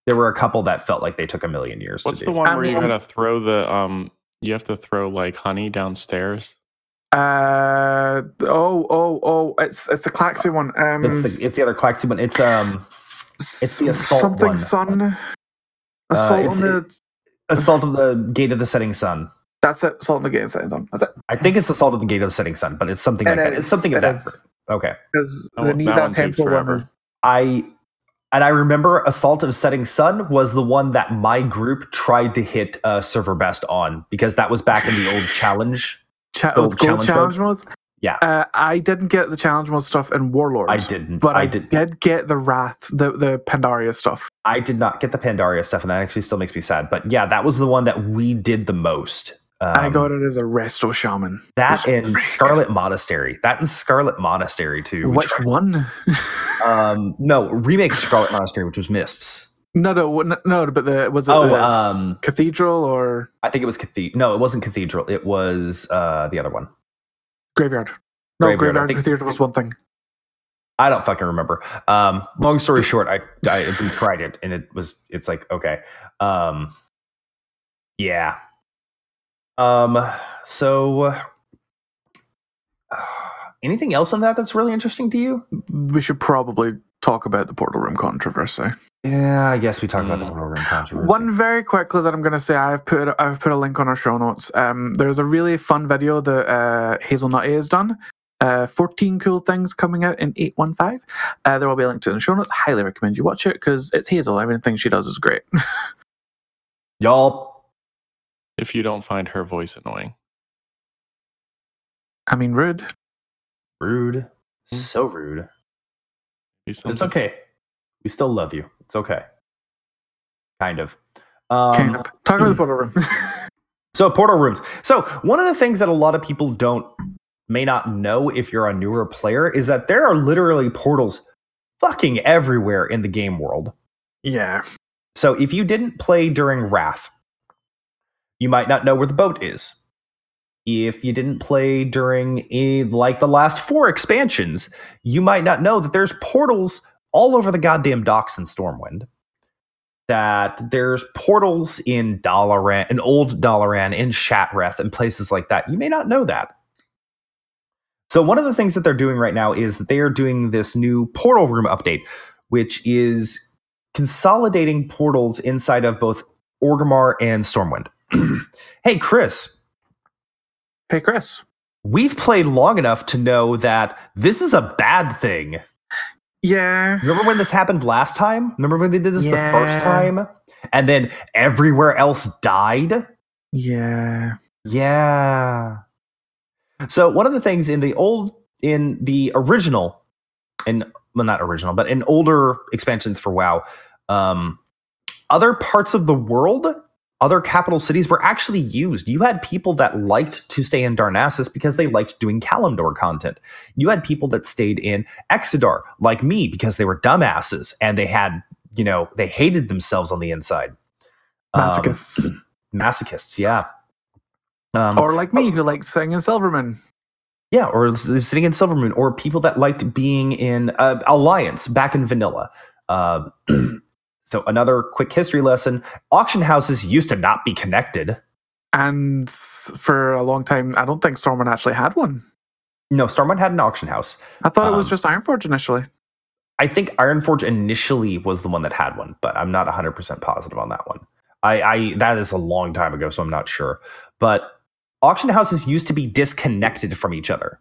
There were a couple that felt like they took a million years What's to the one I where you mean- gotta throw the um? You have to throw like honey downstairs. Uh oh oh oh! It's it's the Klaxxi one. Um, It's the it's the other Klaxxi one. It's um it's the assault something one. sun. Assault it's- on the. Assault of the Gate of the Setting Sun. That's it. Assault on the gate settings on. That's it. I think it's Assault of the Gate of the Setting Sun, but it's something like It that. is, It's something of it that. is. Okay. Because That the one- that Niuzao one takes Temple one forever. was. I and I remember Assault of Setting Sun was the one that my group tried to hit uh, server best on because that was back in the old challenge. Cha- Gold gold challenge challenge, modes. Yeah. Uh, I didn't get the challenge mode stuff in Warlords. I didn't, but I, I did. did get the Wrath, the the Pandaria stuff. I did not get the Pandaria stuff, and that actually still makes me sad. But yeah, that was the one that we did the most. Um, I got it as a Resto Shaman. that in Scarlet Monastery. That in Scarlet Monastery too. Which one? Um, no, remake Scarlet Monastery, which was Mists. no, no, no, but the was it Oh, the um, Cathedral or I think it was Cathedral. No, it wasn't Cathedral. It was uh, the other one. Graveyard? No, Graveyard, Graveyard, think- Cathedral was one thing. I don't fucking remember. Um, long story short, I, I we tried it and it was it's like okay. Um, yeah. Um. So, uh, anything else on that that's really interesting to you? We should probably talk about the Portal Room controversy. Yeah, I guess we talked about the Mm. Portal Room controversy. One very quickly that I'm going to say I've put I've put a link on our show notes. Um, there's a really fun video that uh, Hazelnut has done. Uh, 14 cool things coming out in 815. Uh, there will be a link to it in the show notes. Highly recommend you watch it because it's Hazel. Everything she does is great. y'all. If you don't find her voice annoying, I mean, rude. Rude, so rude. But it's okay. We still love you. It's okay. Kind of. Um, kind of. Talk about the Portal Room. So portal rooms. So one of the things that a lot of people don't may not know if you're a newer player is that there are literally portals fucking everywhere in the game world. yeah. So if you didn't play during Wrath, you might not know where the boat is. If you didn't play during eh, like the last four expansions, you might not know that there's portals all over the goddamn docks in Stormwind. that there's portals in Dalaran, in old Dalaran, in Shattrath, and places like that. You may not know that. So one of the things that they're doing right now is they are doing this new portal room update, which is consolidating portals inside of both Orgrimmar and Stormwind. hey, Chris, Hey, Chris. we've played long enough to know that this is a bad thing. Yeah. Remember when this happened last time? Remember when they did this the first time? And then everywhere else died? Yeah. Yeah. So one of the things in the old in the original in well not original, but in older expansions for WoW, um other parts of the world, other capital cities were actually used. You had people that liked to stay in Darnassus because they liked doing Kalimdor content. You had people that stayed in Exodar, like me, because they were dumbasses and they had, you know, they hated themselves on the inside. Um, Masochists. masochists, yeah. Um, or like me, who liked sitting in Silvermoon. yeah, or sitting in Silvermoon, or people that liked being in uh, Alliance back in Vanilla. Uh, so another quick history lesson: auction houses used to not be connected. And for a long time, I don't think Stormwind actually had one. No, Stormwind had an auction house. I thought it was Um, just Ironforge initially. I think Ironforge initially was the one that had one, but I'm not 100% positive on that one. I, I that is a long time ago, so I'm not sure. But auction houses used to be disconnected from each other.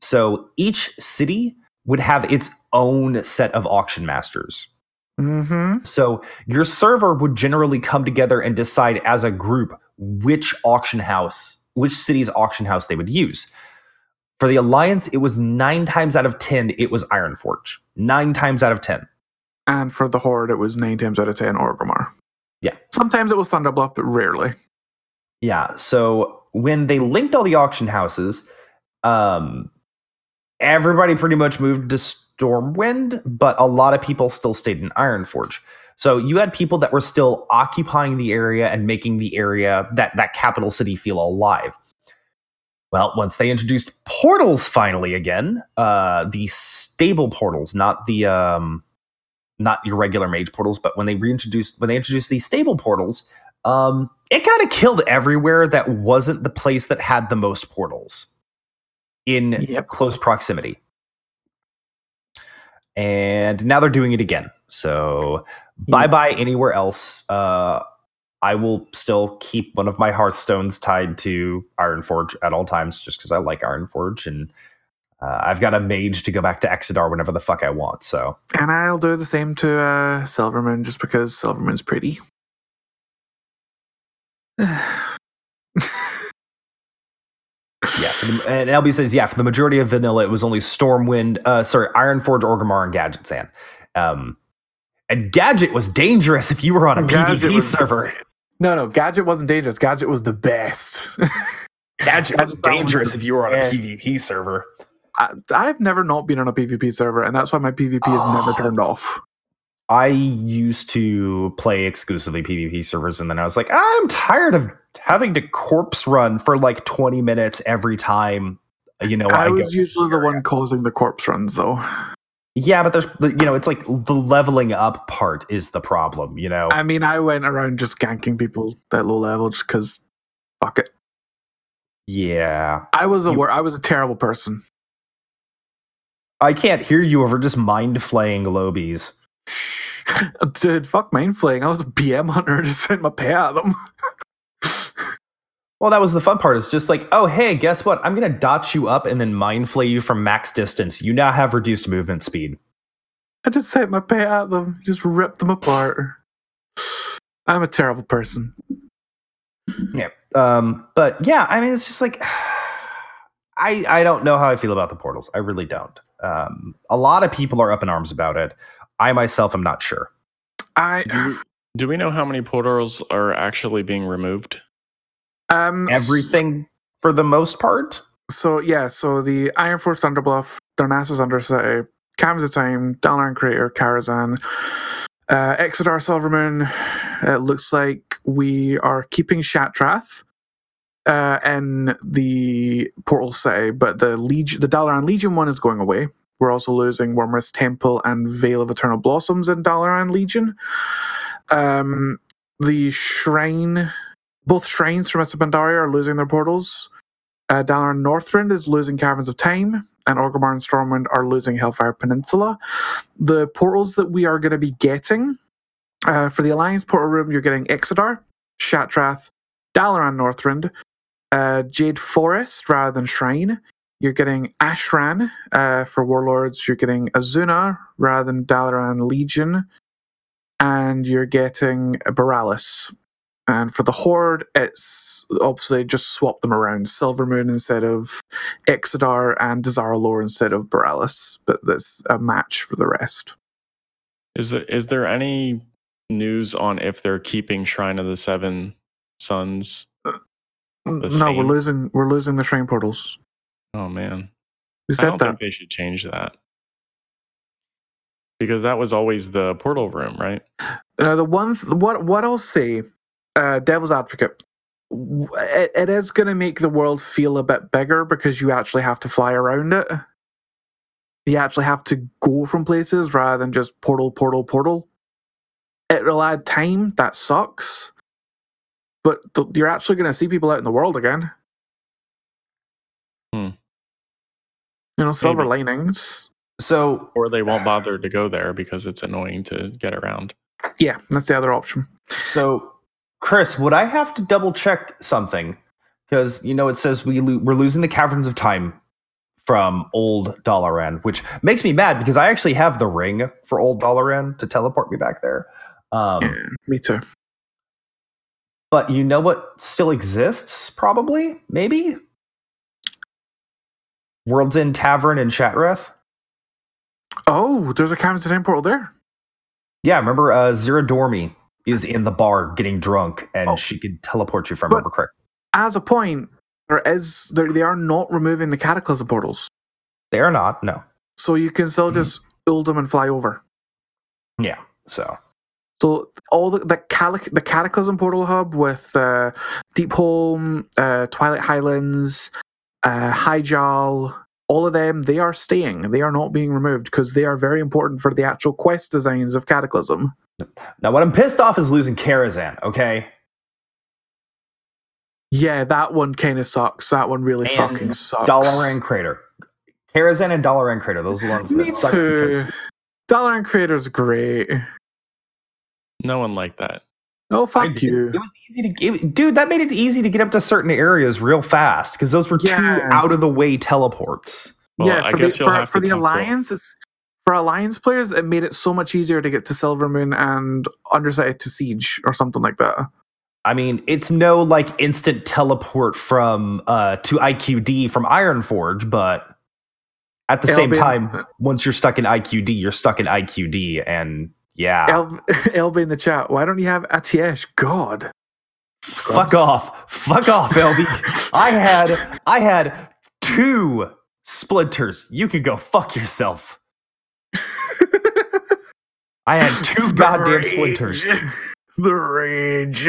So each city would have its own set of auction masters. Mm-hmm. So your server would generally come together and decide as a group which auction house, which city's auction house they would use. For the Alliance, it was nine times out of 10, it was Ironforge. Nine times out of 10. And for the Horde, it was nine times out of ten Orgrimmar. Yeah. Sometimes it was Thunderbluff, but rarely. Yeah. So when they linked all the auction houses, um, everybody pretty much moved to Stormwind, but a lot of people still stayed in Ironforge. So you had people that were still occupying the area and making the area that that capital city feel alive. Well, once they introduced portals finally again, uh, the stable portals, not the um, not your regular mage portals, but when they reintroduced when they introduced these stable portals, um, it kind of killed everywhere that wasn't the place that had the most portals in Yep. close proximity. And now they're doing it again. So bye bye anywhere else. Uh, I will still keep one of my Hearthstones tied to Ironforge at all times just because I like Ironforge. And uh, I've got a mage to go back to Exodar whenever the fuck I want. So And I'll do the same to uh, Silvermoon just because Silvermoon's pretty. Yeah, for the, and LB says, yeah, for the majority of vanilla, it was only Stormwind, uh, sorry, Ironforge, Orgrimmar, and Gadgetzan. Um, and Gadget was dangerous if you were on a Gadget PvP was- server. No, no, Gadget wasn't dangerous. Gadget was the best. Gadget was dangerous if you were on a. PvP server. I, I've never not been on a PvP server, and that's why my PvP is never turned off. I used to play exclusively PvP servers, and then I was like, I'm tired of having to corpse run for like 20 minutes every time. You know, I I, was usually the one causing the corpse runs, though. Yeah, but there's, you know, it's like the leveling up part is the problem. You know, I mean, I went around just ganking people at low level just because. Fuck it. yeah. I was a You- I was a terrible person. I can't hear you over just mind flaying lobies. Dude, fuck mind flaying. I was a BM hunter. Just sent my pay at them. Well, that was the fun part. It's just like, oh, hey, guess what? I'm going to dot you up and then mind flay you from max distance. You now have reduced movement speed. I just sent my pay at them. Just ripped them apart. I'm a terrible person. Yeah. Um, but yeah, I mean, it's just like, I, I don't know how I feel about the portals. I really don't. Um, a lot of people are up in arms about it. I myself am not sure. I do we know how many portals are actually being removed? Um Everything for the most part. So yeah, so the Ironforge Thunderbluff, Darnassus Undercity, Caverns of Time, Dalaran Crater, Karazhan, uh, Exodar Silvermoon. It looks like we are keeping Shattrath uh, in the Portal City, but the Legion, the Dalaran Legion one is going away. We're also losing Wyrmrest Temple and Vale of Eternal Blossoms in Dalaran Legion. Um, the shrine, both shrines from Mists are losing their portals. Uh, Dalaran Northrend is losing Caverns of Time, and Orgrimmar and Stormwind are losing Hellfire Peninsula. The portals that we are going to be getting uh, for the Alliance portal room, you're getting Exodar, Shattrath, Dalaran Northrend, uh, Jade Forest rather than Shrine. You're getting Ashran uh, for Warlords. You're getting Azuna rather than Dalaran Legion. And you're getting Boralus. And for the Horde, it's obviously just swap them around. Silvermoon instead of Exodar and Dazar'alor instead of Boralus. But there's a match for the rest. Is there is there any news on if they're keeping Shrine of the Seven Suns? no, we're losing we're losing the shrine portals. Oh man, Who I said don't that? think they should change that because that was always the portal room, right? Now, the one th- what what I'll say, uh, devil's advocate, it, it is going to make the world feel a bit bigger because you actually have to fly around it. You actually have to go from places rather than just portal, portal, portal. It'll add time. That sucks. But th- you're actually going to see people out in the world again. Hmm. You know, silver Maybe. linings. So Or they won't bother to go there because it's annoying to get around. Yeah, that's the other option. So, Chris, would I have to double check something? Because you know it says we lo- we're losing the caverns of time from old Dalaran, which makes me mad because I actually have the ring for old Dalaran to teleport me back there. Um, Yeah, me too. But you know what still exists? Probably, maybe. World's End Tavern in Shattrath. Oh, there's a Caverns of Time portal there. Yeah, remember uh, Zira Dormy is in the bar getting drunk, and Oh. she can teleport you if I remember correct. as a point, there is there, they are not removing the cataclysm portals, They are not. No. so you can still Mhm. just build them and fly over. Yeah. So So all the the, calic- the cataclysm portal hub with uh, Deepholm, uh, Twilight Highlands, uh, Hyjal, all of them they are staying. They are not being removed because they are very important for the actual quest designs of Cataclysm. now, what I'm pissed off is losing Karazhan. Okay. Yeah, that one kind of sucks. That one really And fucking sucks. Dalaran Crater. Karazhan and Dalaran Crater. Those are the ones that Me suck too. because- Dalaran Crater's great. No one liked that. Oh I fuck you. It was easy to it, dude. That made it easy to get up to certain areas real fast because those were two out of the way teleports. Well, yeah, for the, guess you'll for, for the alliance, it's, for alliance players, it made it so much easier to get to Silvermoon and Undercity to Siege or something like that. I mean, it's no like instant teleport from uh to IQD from Ironforge, but at the It'll same be- time, once you're stuck in IQD, you're stuck in IQD, and yeah, El- Elby in the chat, why don't you have Atiesh? God. fuck off, fuck off, LB. I had I had two splinters. You could go fuck yourself. I had two goddamn splinters. The rage.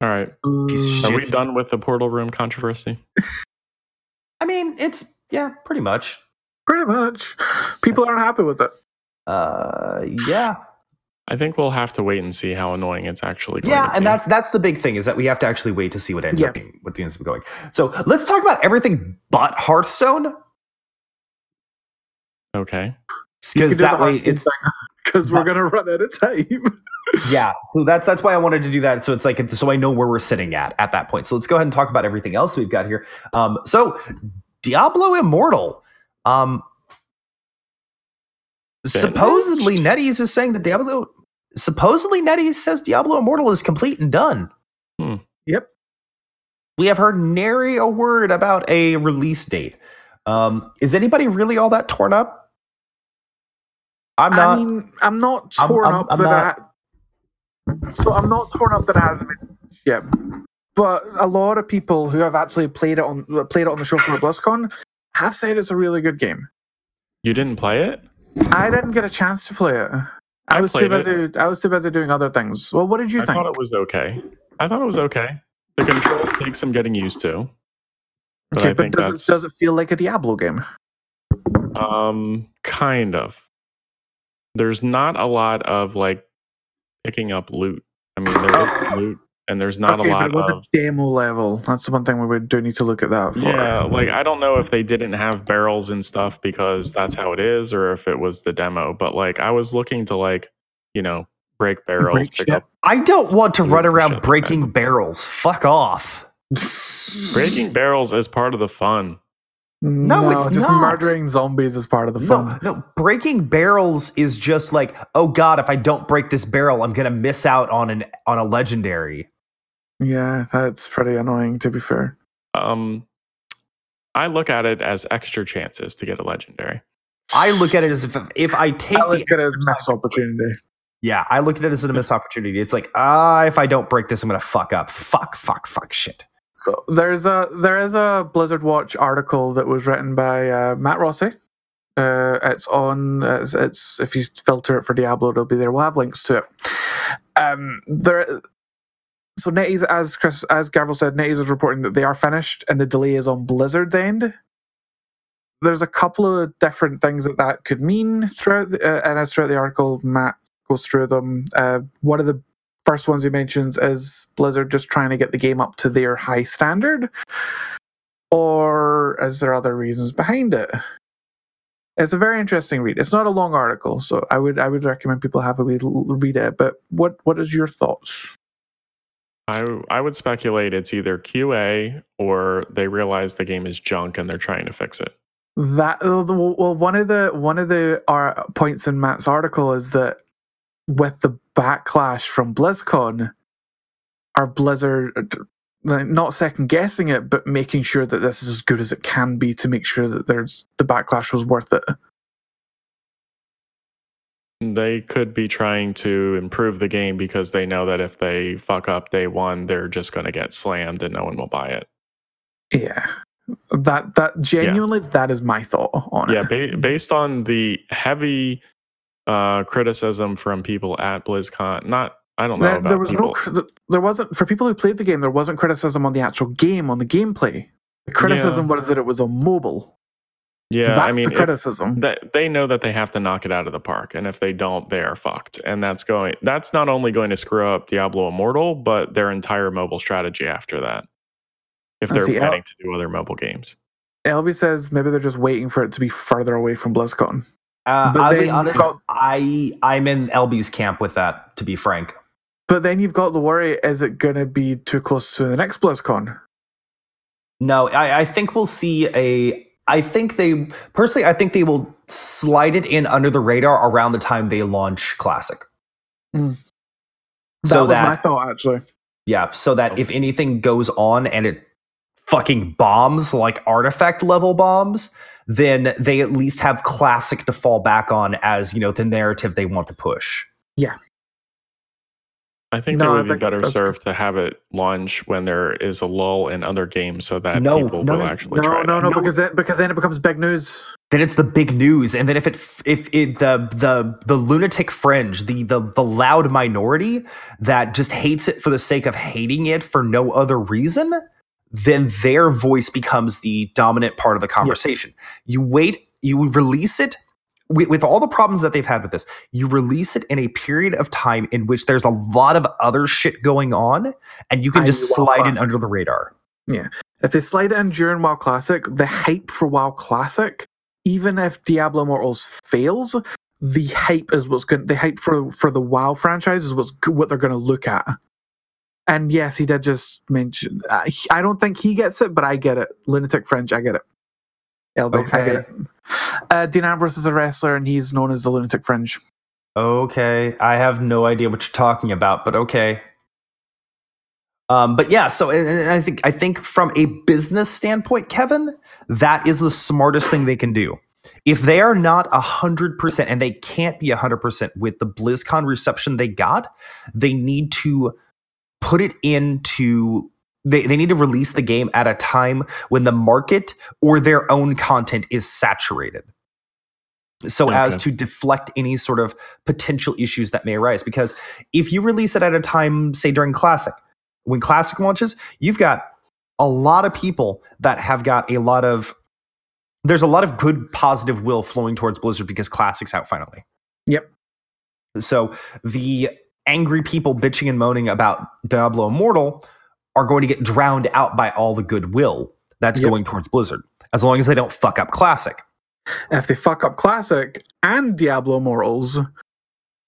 All right. Piece Are we done with the portal room controversy? I mean, it's yeah, pretty much. Pretty much. People aren't happy with it. Uh, yeah, I think we'll have to wait and see how annoying it's actually going yeah, to and be. that's that's the big thing is that we have to actually wait to see what ends Yeah. up being what ends up going. So let's talk about everything but Hearthstone okay. because that way it's because we're gonna run out of time. yeah. So that's that's why I wanted to do that. So it's like so I know where we're sitting at at that point. So let's go ahead and talk about everything else we've got here. Um, so Diablo Immortal. Um, supposedly NetEase is saying that Diablo. Supposedly NetEase says Diablo Immortal is complete and done. Hmm. Yep. We have heard nary a word about a release date. Um, is anybody really all that torn up? I'm not. I mean, I'm not I'm- torn I'm- up I'm that not- it ha- so I'm not torn up that it hasn't been yet. But a lot of people who have actually played it on played it on the show for BlizzCon have said it's a really good game. You didn't play it? I didn't get a chance to play it. I, I was too busy. I was too busy doing other things. Well, what did you I think? I thought it was okay. I thought it was okay. The control takes some getting used to. But okay, I but does it, does it feel like a Diablo game? um kind of. There's not a lot of like picking up loot. I mean, there is loot, and there's not okay, a but lot it was of. a demo level. That's the one thing we would do need to look at that for. Yeah, like I don't know if they didn't have barrels and stuff because that's how it is, or if it was the demo. But like, I was looking to like, you know, break barrels, Break pick up I don't want to run around breaking okay. barrels. Fuck off. breaking barrels is part of the fun. No, it's just not. murdering zombies is part of the fun. No, fun. no, breaking barrels is just like, oh god, if I don't break this barrel, I'm gonna miss out on an on a legendary. Yeah, that's pretty annoying to be fair. Um, I look at it as extra chances to get a legendary. I look at it as if if I take I the look at it as a missed opportunity. yeah, I look at it as a missed opportunity. It's like, ah, if I don't break this, I'm gonna fuck up. Fuck, fuck, fuck, shit. So there's a there is a Blizzard Watch article that was written by uh, Matt Rossi. Uh, it's on. It's, it's if you filter it for Diablo, it'll be there. We'll have links to it. Um, there. So NetEase, as Chris, as Gavriil said, NetEase is reporting that they are finished, and the delay is on Blizzard's end. There's a couple of different things that that could mean throughout, the, uh, and as throughout the article, Matt goes through them. Uh, one of the first ones he mentions is Blizzard just trying to get the game up to their high standard, or is there other reasons behind it? It's a very interesting read. It's not a long article, so I would I would recommend people have a read it. But what what is your thoughts? I I would speculate it's either QA or they realize the game is junk and they're trying to fix it. That well, one of the one of the uh, points in Matt's article is that with the backlash from BlizzCon, are Blizzard uh, not second guessing it, but making sure that this is as good as it can be to make sure that there's the backlash was worth it. They could be trying to improve the game because they know that if they fuck up day one, they're just going to get slammed and no one will buy it. Yeah, that that genuinely that is my thought on Yeah, it. ba- based on the heavy uh, criticism from people at BlizzCon, not I don't know There, about there was people. no, there wasn't for people who played the game. There wasn't criticism on the actual game, on the gameplay. The criticism was that it was a mobile. Yeah, That's I mean, the criticism. that they know that they have to knock it out of the park and if they don't they are fucked and that's going that's not only going to screw up diablo immortal but their entire mobile strategy after that if they're see. planning to do other mobile games Elby says maybe they're just waiting for it to be further away from BlizzCon. Uh, But I'll be honest, got, I I'm in LB's camp with that. To be frank, But then you've got the worry: is it going to be too close to the next BlizzCon? no, I, I think we'll see a. I think they personally, I think they will slide it in under the radar around the time they launch Classic. Hmm. That So was that my thought, actually. Yeah, so that if anything goes on and it fucking bombs like artifact level bombs, then they at least have classic to fall back on as, you know, the narrative they want to push. I think No, they would be better that's served to have it launch when there is a lull in other games so that No, people no, will no, actually No, try no, it no, out. because then, because then it becomes big news. Then it's the big news and then if it if it the the the lunatic fringe, the the the loud minority that just hates it for the sake of hating it for no other reason, then their voice becomes the dominant part of the conversation. You wait, you release it with, with all the problems that they've had with this. You release it in a period of time in which there's a lot of other shit going on, and you can I just slide in under the radar. Yeah. If they slide it in during WoW Classic, the hype for WoW Classic, even if Diablo Immortals fails, the hype is what's going. The hype for for the WoW franchise is what's what they're going to look at. And yes, he did just mention. Uh, he- I don't think he gets it, but I get it. Lunatic Fringe, I get it. LB, I get Okay. it. Uh, Dean Ambrose is a wrestler, and he's known as the Lunatic Fringe. Okay, I have no idea what you're talking about, but okay. Um, but yeah, so and, and I think I think from a business standpoint, Kevin, that is the smartest thing they can do. If they are not hundred percent, and they can't be hundred percent with the BlizzCon reception they got, they need to put it into. They, they need to release the game at a time when the market or their own content is saturated. So as to deflect any sort of potential issues that may arise because if you release it at a time say during classic when classic launches you've got a lot of people that have got a lot of there's a lot of good positive will flowing towards blizzard because classic's out finally. Yep. so the angry people bitching and moaning about Diablo Immortal are going to get drowned out by all the goodwill that's Yep. going towards Blizzard, as long as they don't fuck up Classic. If they fuck up Classic and Diablo Morals,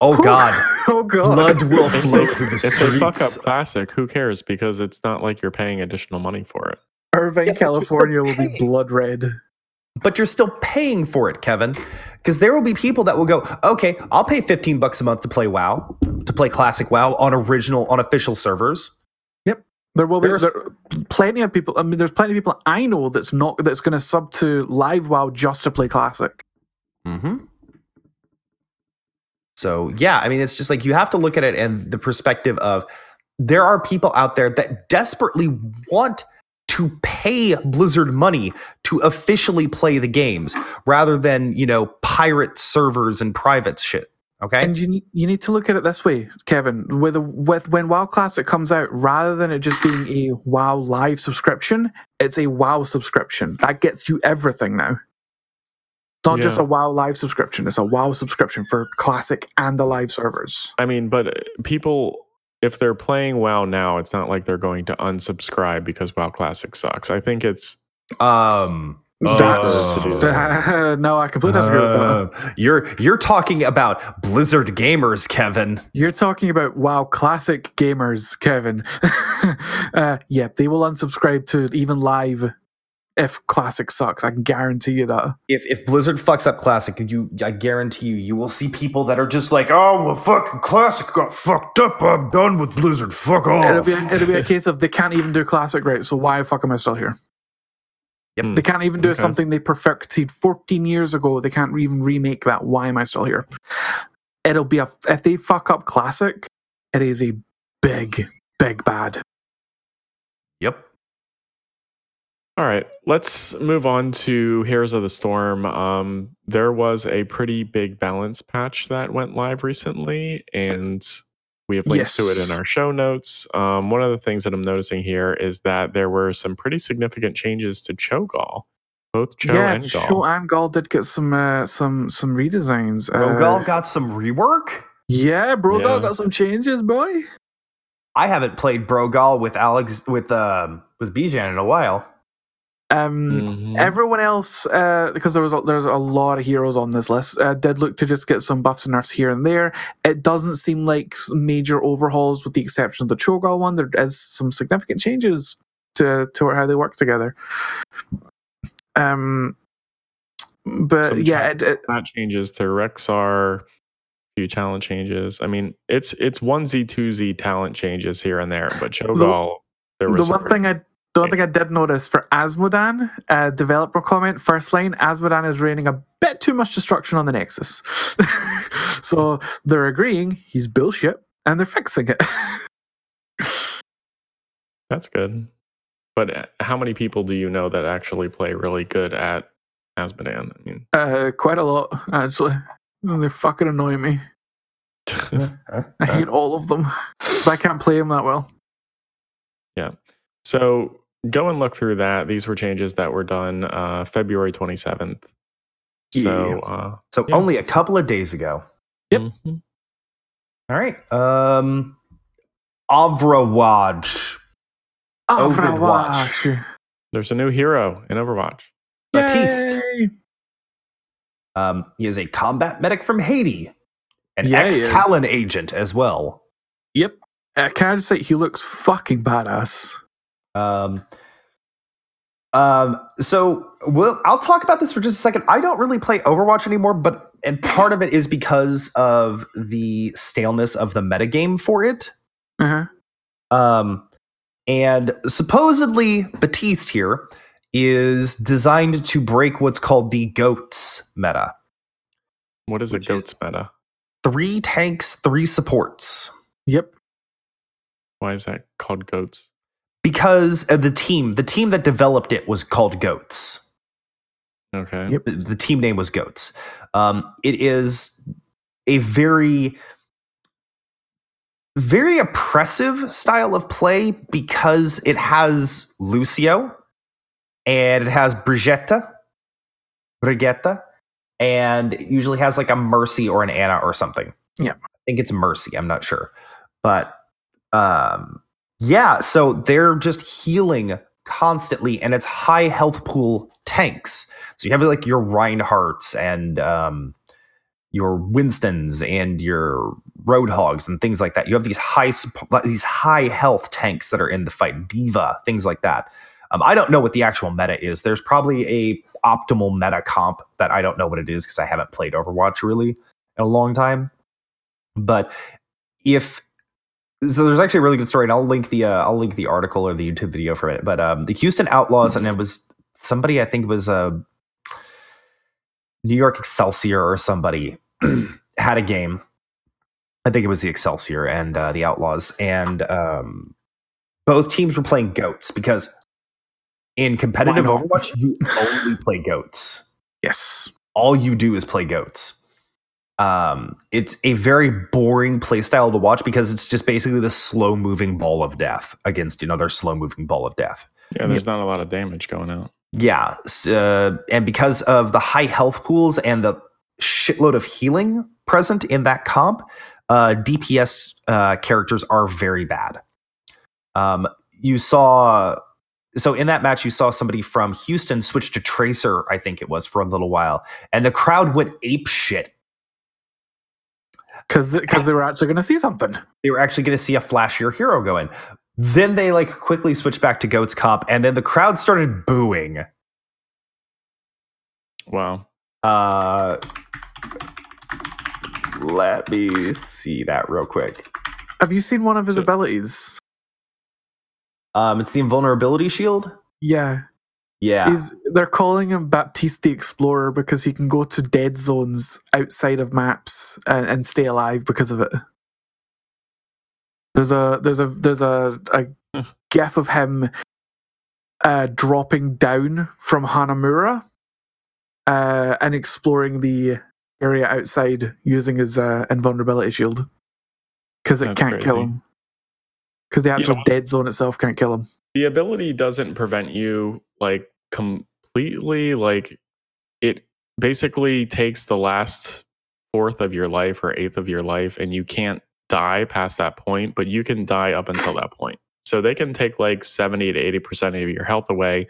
Oh God, oh god, blood will flow they, through the if they fuck up classic, who cares? Because it's not like you're paying additional money for it. Irvine, Yes, but you're still California will be blood red. But you're still paying for it, Kevin, because there will be people that will go, okay, I'll pay 15 bucks a month to play WoW, to play Classic WoW on original, on official servers. There will be there, plenty of people. I mean, there's plenty of people I know that's not that's going to sub to Live WoW just to play Classic. Mm-hmm. So yeah, I mean, it's just like you have to look at it and the perspective of there are people out there that desperately want to pay Blizzard money to officially play the games rather than you know pirate servers and private shit. Okay, And you need, you need to look at it this way, Kevin. With a, with when WoW Classic comes out, rather than it just being a WoW Live subscription, it's a WoW subscription that gets you everything now. Not just a WoW Live subscription; it's a WoW subscription for Classic and the live servers. I mean, but uh, people, if they're playing WoW now, it's not like they're going to unsubscribe because WoW Classic sucks. I think it's um. That's- to do that. no, I completely disagree with that. uh, you're you're talking about Blizzard gamers, Kevin. You're talking about WoW Classic gamers, Kevin. uh, yeah, they will unsubscribe to even live if Classic sucks. I can guarantee you that. if if Blizzard fucks up Classic, you I guarantee you, you will see people that are just like, oh well, fucking Classic got fucked up. I'm done with Blizzard. Fuck It'll off. be, it'll be a case of they can't even do Classic right, so why the fuck am I still here? Yep. They can't even do Okay. something they perfected 14 years ago. They can't even remake that. Why am I still here? It'll be a if they fuck up Classic, it is a big, big bad. Yep. All right, let's move on to Heroes of the Storm. Um, there was a pretty big balance patch that went live recently, and we have links to it in our show notes. Um, one of the things that I'm noticing here is that there were some pretty significant changes to Cho'Gall, both Cho yeah, and Gall. Cho and Gall did get some uh, some some redesigns. Uh, Rogal got some rework. Yeah, Brogal Yeah. got some changes, boy. I haven't played Brogal with Alex with um with Bijan in a while. Um, Mhm. everyone else, uh, because there was a, there's a lot of heroes on this list, uh, did look to just get some buffs and nerfs here and there. It doesn't seem like major overhauls, with the exception of the Cho'Gall one. There is some significant changes to to how they work together. Um, but Some yeah, it, it, that changes to Rexxar, few talent changes. I mean, it's it's one Z, two Z talent changes here and there, but Cho'Gall, there was the one thing I the one thing I did notice for Azmodan, uh, developer comment first line, Azmodan is raining a bit too much destruction on the Nexus. so they're agreeing he's bullshit and they're fixing it. That's good. But uh, how many people do you know that actually play really good at Azmodan? I mean, uh, quite a lot, actually. They fucking annoy me. I hate all of them. But I can't play them that well. Yeah. So go and look through that. These were changes that were done uh, February 27th. So, uh, So Yeah. only a couple of days ago. Yep. mhm. All right. Um Overwatch. Overwatch. there's a new hero in Overwatch. Baptiste. Yay! Um, he is a combat medic from Haiti. An Yeah, he is. ex-Talon agent as well. Yep. Uh, can I just say he looks fucking badass? Um, um, so we'll, I'll talk about this for just a second. I don't really play Overwatch anymore, but and part of it is because of the staleness of the metagame for it. Uh-huh. Um, and supposedly Baptiste here is designed to break what's called the GOATS meta. What is a Which is- goat's meta? Three tanks, three supports. Yep. Why is that called goats? Because uh, the team, the team that developed it was called GOATS. Okay. Yep. The- The team name was GOATS. Um, it is a very, very oppressive style of play because it has Lucio and it has Brigitte, Brigitte, and it usually has like a Mercy or an Ana or something. Yeah. I think it's Mercy. I'm not sure. But um, yeah, so they're just healing constantly, and it's high health pool tanks. So you have like your Reinhardts and um, your Winstons and your Roadhogs and things like that. You have these high these high health tanks that are in the fight, D.Va, things like that. Um, I don't know what the actual meta is. There's probably a optimal meta comp that I don't know what it is because I haven't played Overwatch really in a long time. But if so there's actually a really good story, and I'll link the uh, I'll link the article or the YouTube video for it. But um, the Houston Outlaws, and it was somebody I think was a uh, New York Excelsior or somebody had a game. I think it was the Excelsior and uh, the Outlaws, and um, both teams were playing goats because in competitive Overwatch you only play goats. Yes. All you do is play goats. Um, it's a very boring playstyle to watch because it's just basically the slow moving ball of death against another slow moving ball of death. Yeah, there's not a lot of damage going out. Yeah, uh, and because of the high health pools and the shitload of healing present in that comp, uh, DPS uh, characters are very bad. Um, you saw, so in that match, you saw somebody from Houston switch to Tracer, I think it was, for a little while, and the crowd went ape shit. Because because they were actually going to see something. They were actually going to see a flashier hero go in. Then they like quickly switched back to Goats comp, and then the crowd started booing. Wow. Uh, let me see that real quick. Have you seen one of his So- abilities? Um, it's the invulnerability shield. Yeah. Yeah, He's, they're calling him Baptiste the Explorer because he can go to dead zones outside of maps and, and stay alive because of it. There's a there's a there's a, a gif of him uh, dropping down from Hanamura uh, and exploring the area outside using his uh, invulnerability shield because it That's can't kill him. Because the actual Yeah. dead zone itself can't kill him. The ability doesn't prevent you like completely like it basically takes the last fourth of your life or eighth of your life and you can't die past that point, but you can die up until that point. So they can take like 70 to 80% of your health away,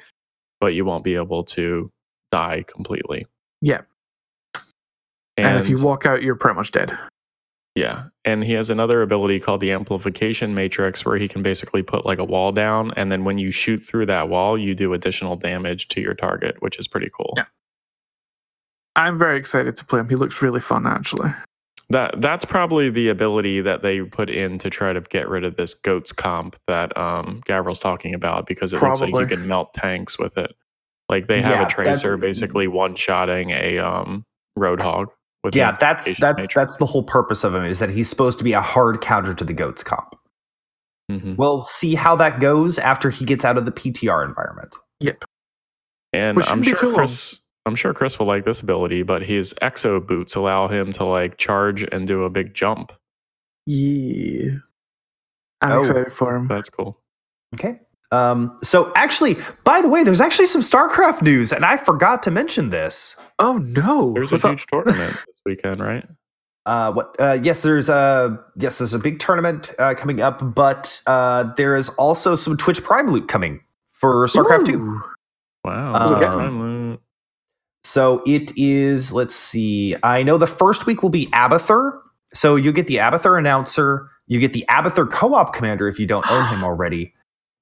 but you won't be able to die completely. Yeah. And, if you walk out, you're pretty much dead. Yeah. And he has another ability called the amplification matrix where he can basically put like a wall down. And then when you shoot through that wall, you do additional damage to your target, which is pretty cool. Yeah. I'm very excited to play him. He looks really fun, actually. That that's probably the ability that they put in to try to get rid of this goats comp that um Gavriil's talking about because it looks like you can melt tanks with it. Like they have Yeah, a tracer basically one shotting a um roadhog yeah. the That's that's matrix. that's the whole purpose of him is that he's supposed to be a hard counter to the Goats comp. Mhm. We'll see how that goes after he gets out of the PTR environment. Yep. And Which I'm sure too long. Chris I'm sure Chris will like this ability, but his exo boots allow him to like charge and do a big jump. Yeah. I'm Oh. excited for him. That's cool. Okay. Um, so actually, by the way, there's actually some StarCraft news, and I forgot to mention this. Oh no! There's What's a up? huge tournament this weekend, right? Uh, what? Uh, yes, there's a yes, there's a big tournament uh, coming up, but uh, there is also some Twitch Prime loot coming for StarCraft Two. Wow. Um, Prime loot. So it is. Let's see. I know the first week will be Abathur. So you get the Abathur announcer. You get the Abathur co-op commander if you don't own him already.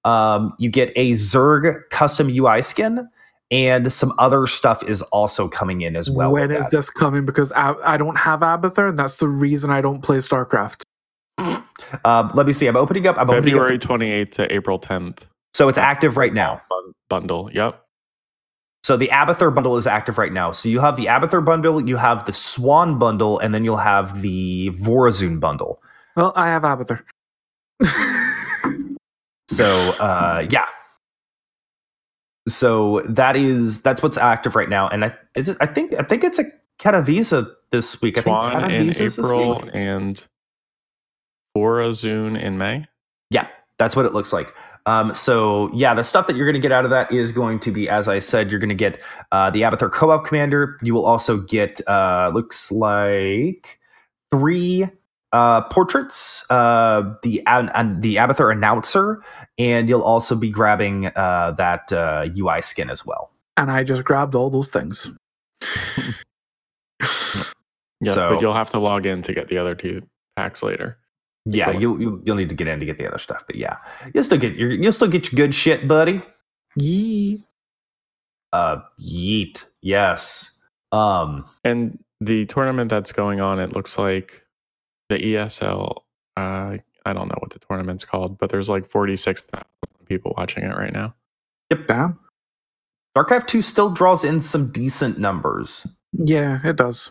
Um, you get a Zerg custom UI skin, and some other stuff is also coming in as well. When is that. this coming? Because I, I don't have Abathur, and that's the reason I don't play StarCraft. Uh, let me see. I'm opening up. I'm opening February up. 28th to April 10th. So it's active right now. Bundle. Yep. So the Abathur bundle is active right now. So you have the Abathur bundle, you have the Swann bundle, and then you'll have the Vorazun bundle. Well, I have Abathur. So uh, yeah. So that is that's what's active right now, and I it's, I think I think it's a Catavisa this week. I think in Catavisa's April week. and Vorazun in May. Yeah, that's what it looks like. Um, so yeah, the stuff that you're going to get out of that is going to be, as I said, you're going to get uh, the Abathur co-op commander. You will also get uh, looks like three uh, portraits, uh, the and, and the Abathur announcer, and you'll also be grabbing uh, that uh, UI skin as well. And I just grabbed all those things. Yeah, So- but you'll have to log in to get the other two packs later. Yeah, you'll, you'll you'll need to get in to get the other stuff, but yeah, you'll still get your you'll still get your good shit, buddy. Yee. Uh, yeet, yes. Um, And the tournament that's going on, it looks like the ESL. Uh, I don't know what the tournament's called, but there's like 46,000 people watching it right now. Yep, damn. StarCraft Two still draws in some decent numbers. Yeah, it does.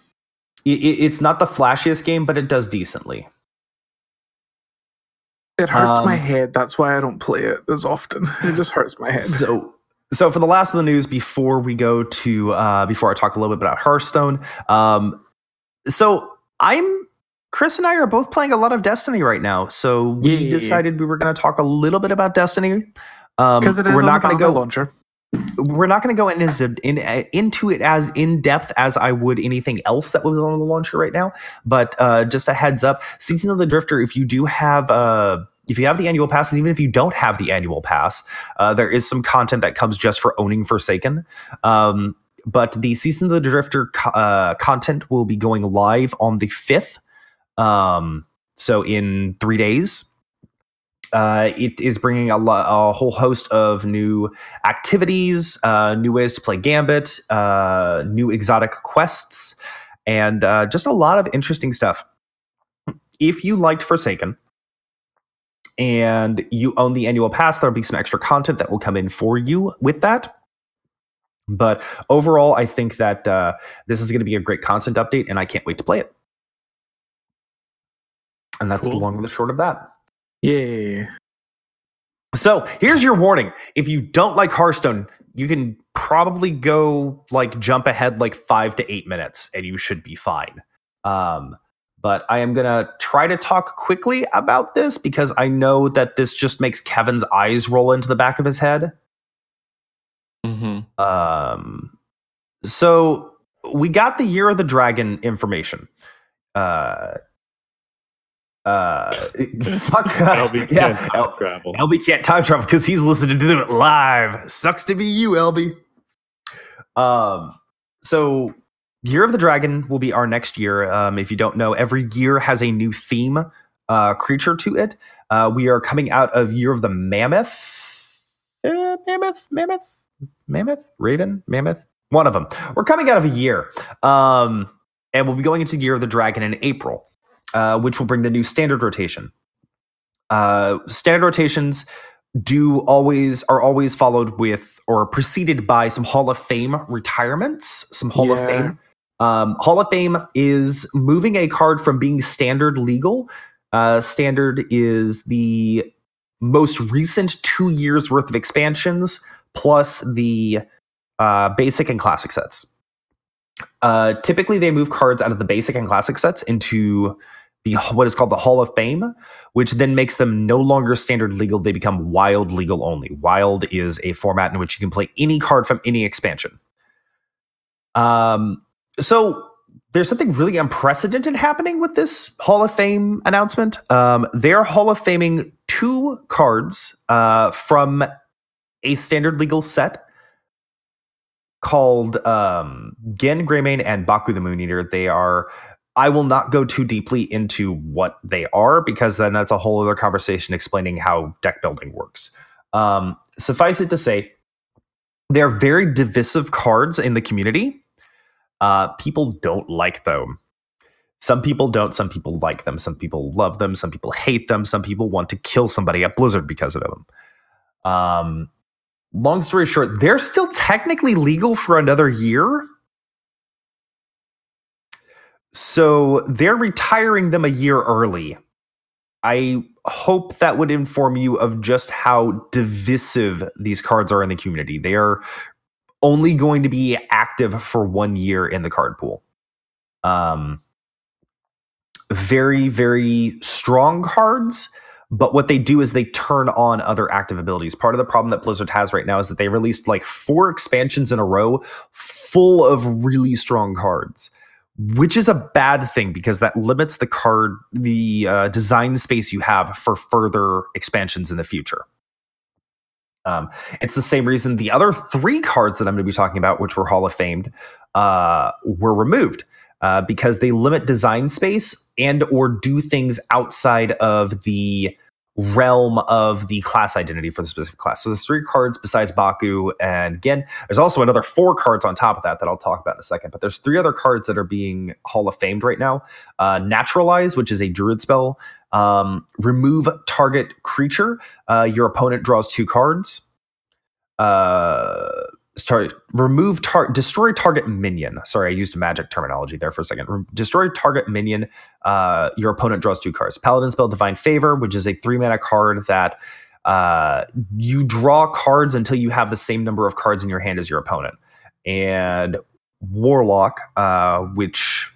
I- I- it's not the flashiest game, but it does decently. It hurts my Um, head. That's why I don't play it as often. It just hurts my head. So, so for the last of the news, before we go to uh, before I talk a little bit about Hearthstone, um, so I'm Chris and I are both playing a lot of Destiny right now. So we Yeah. decided we were going to talk a little bit about Destiny. Um, Because it is we're on not the going to go launcher. we're not going to go in, as in into it as in depth as I would anything else that was on the launcher right now. But uh, just a heads up: Season of the Drifter. If you do have uh, if you have the annual pass, and even if you don't have the annual pass, uh, there is some content that comes just for owning Forsaken. Um, but the Season of the Drifter co- uh, content will be going live on the fifth. Um, so in three days. Uh, it is bringing a, lo- a whole host of new activities, uh, new ways to play Gambit, uh, new exotic quests, and uh, just a lot of interesting stuff. If you liked Forsaken and you own the annual pass, there'll be some extra content that will come in for you with that. But overall, I think that uh, this is going to be a great content update, and I can't wait to play it. And that's the long and the short of that. Yeah. So here's your warning. If you don't like Hearthstone, you can probably go like jump ahead like five to eight minutes and you should be fine. Um, but I am going to try to talk quickly about this because I know that this just makes Kevin's eyes roll into the back of his head. Mm-hmm. Um, so we got the Year of the Dragon information. Uh, uh, fuck. LB yeah, can't time travel. LB can't time travel because he's listening to it live. Sucks to be you, LB. Um, so Year of the Dragon will be our next year. Um, if you don't know, every year has a new theme uh, creature to it. Uh, we are coming out of Year of the Mammoth. Uh, mammoth, mammoth, mammoth, raven, mammoth. One of them. We're coming out of a year, um, and we'll be going into Year of the Dragon in April, uh, which will bring the new standard rotation. Uh, standard rotations do always are always followed with or preceded by some Hall of Fame retirements. Some Hall of Fame. Um, Hall of Fame is moving a card from being standard legal. Uh, standard is the most recent two years worth of expansions plus the uh, basic and classic sets. Uh, typically, they move cards out of the basic and classic sets into the what is called the Hall of Fame, which then makes them no longer standard legal. They become wild legal only. Wild is a format in which you can play any card from any expansion. Um, so there's something really unprecedented happening with this Hall of Fame announcement. Um, they're Hall of Faming two cards uh, from a standard legal set called um, Genn Greymane and Baku the Moon Eater. They are. I will not go too deeply into what they are because then that's a whole other conversation explaining how deck building works. Um, suffice it to say, they're very divisive cards in the community. Uh, people don't like them. Some people don't. Some people like them. Some people love them. Some people hate them. Some people want to kill somebody at Blizzard because of them. Um, long story short, they're still technically legal for another year. So they're retiring them a year early. I hope that would inform you of just how divisive these cards are in the community. They are only going to be active for one year in the card pool. Um, very, very strong cards, but what they do is they turn on other active abilities. Part of the problem that Blizzard has right now is that they released like four expansions in a row full of really strong cards which is a bad thing because that limits the card, the uh, design space you have for further expansions in the future. Um, it's the same reason the other three cards that I'm going to be talking about, which were Hall of Famed, uh, were removed uh, because they limit design space and or do things outside of the realm of the class identity for the specific class. So there's three cards besides Baku and again, there's also another four cards on top of that that I'll talk about in a second. But there's three other cards that are being Hall of Famed right now. Uh, Naturalize, which is a Druid spell. Um, remove target creature. Uh, your opponent draws two cards. Uh, start remove tar- destroy target minion. Sorry, I used magic terminology there for a second. Re- destroy target minion. Uh, your opponent draws two cards. Paladin spell Divine Favor, which is a three mana card that uh, you draw cards until you have the same number of cards in your hand as your opponent. And Warlock, uh, which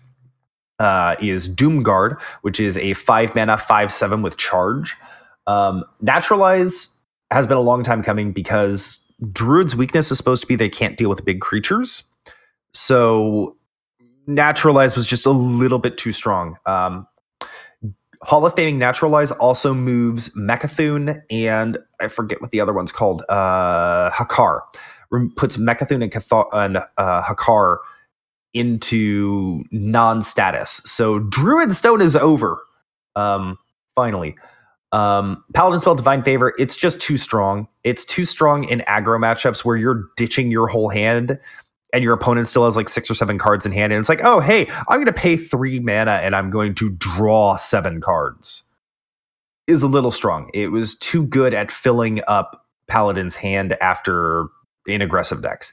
uh, is Doomguard, which is a five mana five seven with charge. Um, Naturalize has been a long time coming because Druid's weakness is supposed to be they can't deal with big creatures. So Naturalize was just a little bit too strong. Um, Hall of Faming Naturalize also moves Mecha'thun and I forget what the other one's called. Uh, Hakkar puts Mecha'thun and, Catha- and uh, Hakkar into non-status. So Druid Stone is over. Um, finally. Um, Paladin spell Divine Favor, it's just too strong. It's too strong in aggro matchups where you're ditching your whole hand and your opponent still has like six or seven cards in hand. And it's like, oh, hey, I'm going to pay three mana and I'm going to draw seven cards. Is a little strong. It was too good at filling up Paladin's hand after in aggressive decks.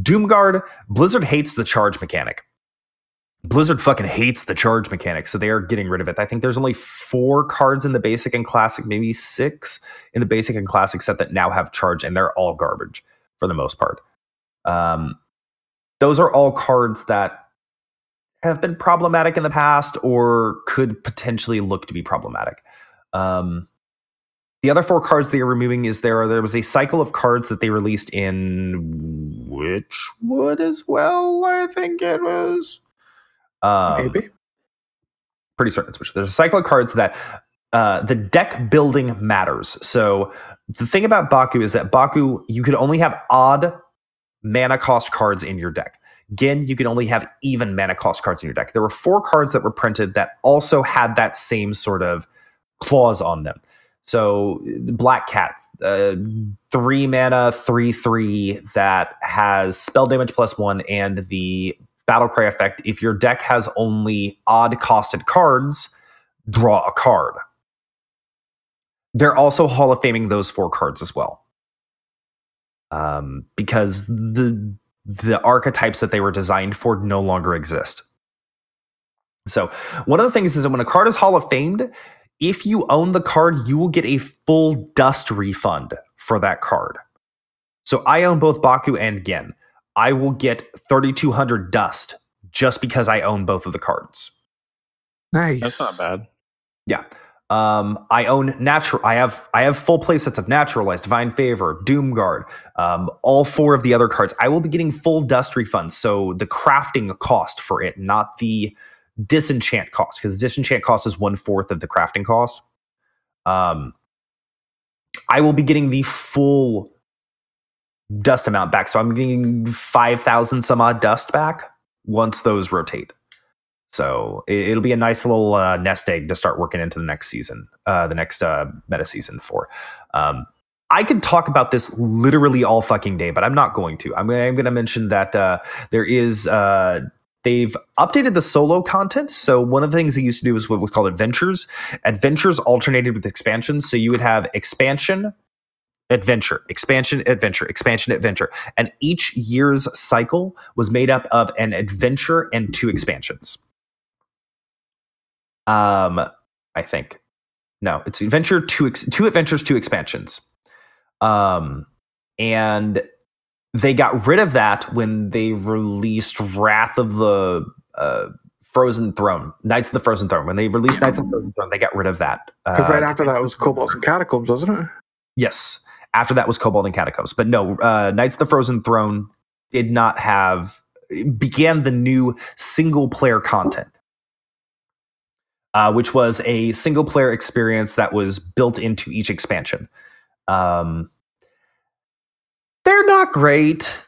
Doomguard, Blizzard hates the charge mechanic. Blizzard fucking hates the charge mechanic, so they are getting rid of it. I think there's only four cards in the basic and classic, maybe six in the basic and classic set that now have charge, and they're all garbage for the most part. Um, those are all cards that have been problematic in the past or could potentially look to be problematic. Um, the other four cards they are removing is there. There was a cycle of cards that they released in Witchwood as well. I think it was. Um, Maybe. pretty certain it's which. There's a cycle of cards that uh, the deck building matters. So the thing about Baku is that Baku, you could only have odd mana cost cards in your deck. Gin, you can only have even mana cost cards in your deck. There were four cards that were printed that also had that same sort of clause on them. So Black Cat, uh, three mana, three three that has spell damage plus one and the battle cry effect. If your deck has only odd costed cards, draw a card. They're also Hall of Faming those four cards as well, um, because the the archetypes that they were designed for no longer exist. So one of the things is that when a card is Hall of Famed, if you own the card, you will get a full dust refund for that card. So I own both Baku and Genn. I will get 3200 dust just because I own both of the cards. Nice. That's not bad. Yeah. Um, I own natural. I have I have full play sets of Naturalized, Divine Favor, Doomguard, um, all four of the other cards. I will be getting full dust refunds. So the crafting cost for it, not the disenchant cost, because the disenchant cost is one fourth of the crafting cost. Um, I will be getting the full dust amount back. So I'm getting five thousand some odd dust back once those rotate. So it, it'll be a nice little uh, nest egg to start working into the next season, uh, the next uh, meta season for. Um, I could talk about this literally all fucking day, but I'm not going to. I'm, I'm going to mention that uh, there is. Uh, they've updated the solo content. So one of the things they used to do was what was called adventures. Adventures alternated with expansions. So you would have expansion, adventure, expansion, adventure, expansion, adventure, and each year's cycle was made up of an adventure and two expansions. Um, I think no, it's adventure two ex- two adventures, two expansions. Um, and they got rid of that when they released Wrath of the uh, Frozen Throne, Knights of the Frozen Throne. When they released Knights of the Frozen Throne, they got rid of that. Because Uh, right after that was Kobolds and Catacombs, wasn't it? Yes. After that was Kobolds and Catacombs. But no, uh, Knights of the Frozen Throne did not have began the new single player content, uh, which was a single player experience that was built into each expansion. Um, they're not great.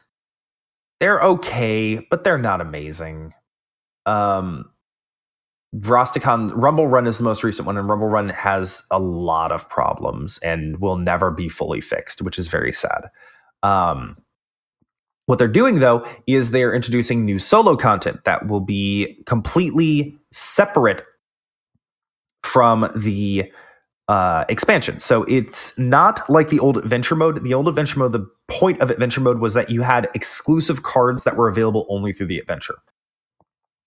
They're okay, but they're not amazing. Um, Rastakhan's Rumble Run is the most recent one, and Rumble Run has a lot of problems and will never be fully fixed, which is very sad. Um, what they're doing though is they're introducing new solo content that will be completely separate from the uh, expansion. So it's not like the old adventure mode. The old adventure mode, the point of adventure mode was that you had exclusive cards that were available only through the adventure.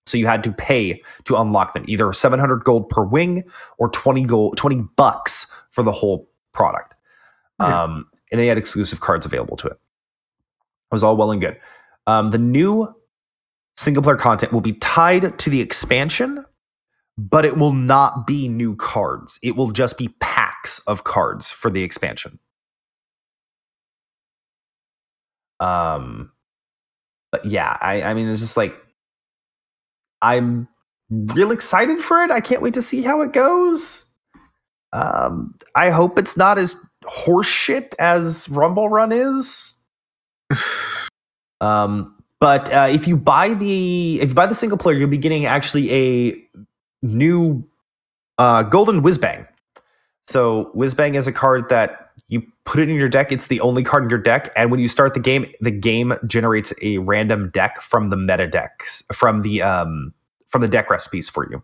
So you had to pay to unlock them, either 700 gold per wing or 20 gold, 20 bucks for the whole product. Yeah. Um, and they had exclusive cards available to it. It was all well and good. Um, the new single player content will be tied to the expansion, but it will not be new cards. It will just be packs of cards for the expansion. Um, but yeah, I, I mean, it's just like I'm real excited for it. I can't wait to see how it goes. Um, I hope it's not as horseshit as Rumble Run is. Um, but uh, if you buy the if you buy the single player, you'll be getting actually a new uh, Golden Whizbang. So Whizbang is a card that you put it in your deck. It's the only card in your deck, and when you start the game, the game generates a random deck from the meta decks from the um from the deck recipes for you.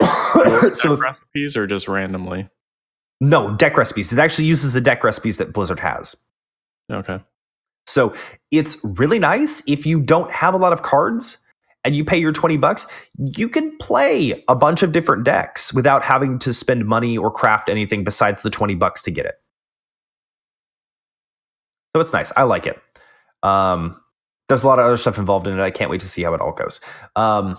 so if- recipes or just randomly? no deck recipes. It actually uses the deck recipes that Blizzard has. Okay. So it's really nice if you don't have a lot of cards and you pay your 20 bucks, you can play a bunch of different decks without having to spend money or craft anything besides the 20 bucks to get it. So it's nice. I like it. Um, there's a lot of other stuff involved in it. I can't wait to see how it all goes. Um,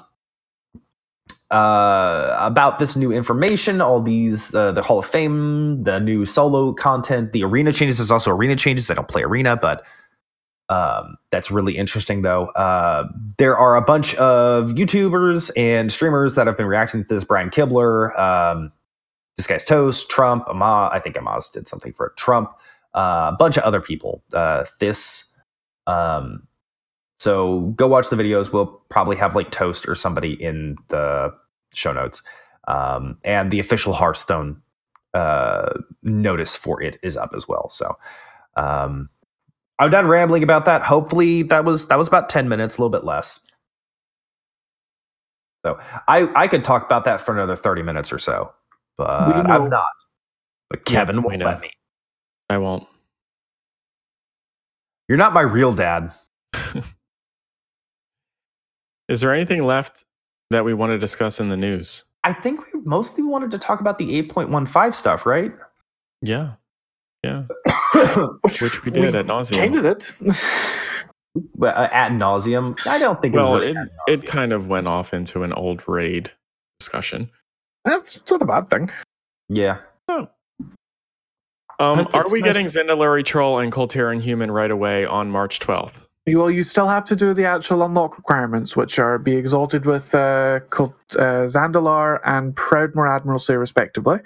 uh, about this new information, all these, uh, the Hall of Fame, the new solo content, the arena changes. There's also arena changes. I don't play arena, but um, that's really interesting, though. Uh, there are a bunch of YouTubers and streamers that have been reacting to this. Brian Kibler, um, this guy's Toast, Trump, Ama. I think Amaz did something for. Trump, uh, a bunch of other people. Uh, this. Um, so go watch the videos. We'll probably have like Toast or somebody in the show notes. Um, and the official Hearthstone uh, notice for it is up as well. So um, I'm done rambling about that. Hopefully that was that was about 10 minutes, a little bit less. So I I could talk about that for another 30 minutes or so, but I'm not. But Kevin Yeah, won't let me. I won't. You're not my real dad. Is there anything left that we want to discuss in the news? I think we mostly wanted to talk about the 8.15 stuff, right? Yeah. Yeah. Which we did at nauseum. Kind of did. Well, uh, ad nauseum. I don't think. Well, it, was really it, it kind of went off into an old raid discussion. That's not a bad thing. yeah. Um, are we nice- getting Zandalari Troll and Kul Tiran Human right away on March 12th? Well, you still have to do the actual unlock requirements, which are be exalted with uh, Cult, uh, Zandalar and Proudmoore Admiralty, respectively.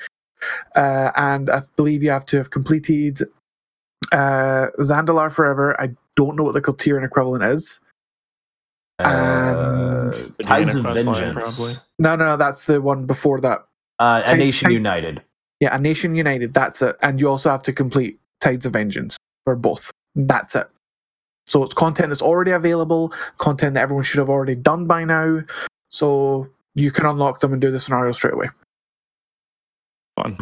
Uh, and I believe you have to have completed uh, Zandalar Forever. I don't know what the Kul Tiran equivalent is. And- The Tides of quest line, Vengeance. probably. No, no, no, that's the one before that. Uh, a Nation Tides- United. Yeah, a Nation United. That's it. And you also have to complete Tides of Vengeance for both. That's it. So it's content that's already available, content that everyone should have already done by now. So you can unlock them and do the scenario straight away. Fun.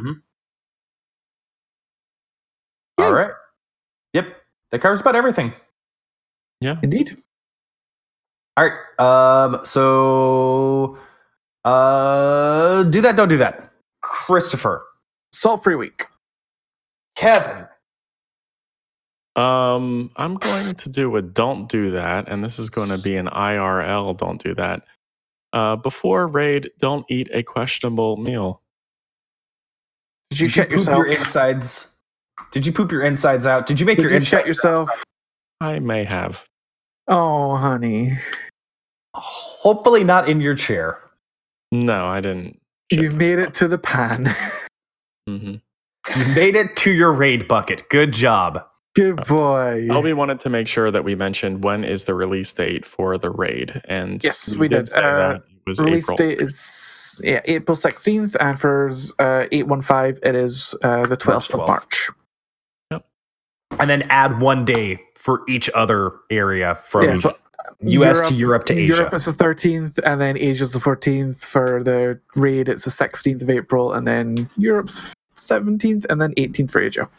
All right. Yep. That covers about everything. Yeah. Indeed. All right. Um. So, uh, do that. Don't do that. Christopher. Salt free week. Kevin. Um, I'm going to do a don't do that, and this is going to be an IRL don't do that. Uh, before raid, don't eat a questionable meal. Did you Did check poop yourself? your insides? Did you poop your insides out? Did you make Did your you insides check yourself? I may have. Oh, honey. Hopefully not in your chair. No, I didn't. You made it to the pan. hmm You made it to your raid bucket. Good job. Good boy. Elby wanted to make sure that we mentioned when is the release date for the raid, and Yes, we did. say Uh, that it was Release April. date is yeah April sixteenth, and for uh, eight one five, it is uh, the twelfth of 12th. March. And then add one day for each other area from yeah, so US to Europe to Asia. Europe is the thirteenth, and then Asia's the fourteenth. For the raid, it's the sixteenth of April, and then Europe's seventeenth, and then eighteenth for Asia.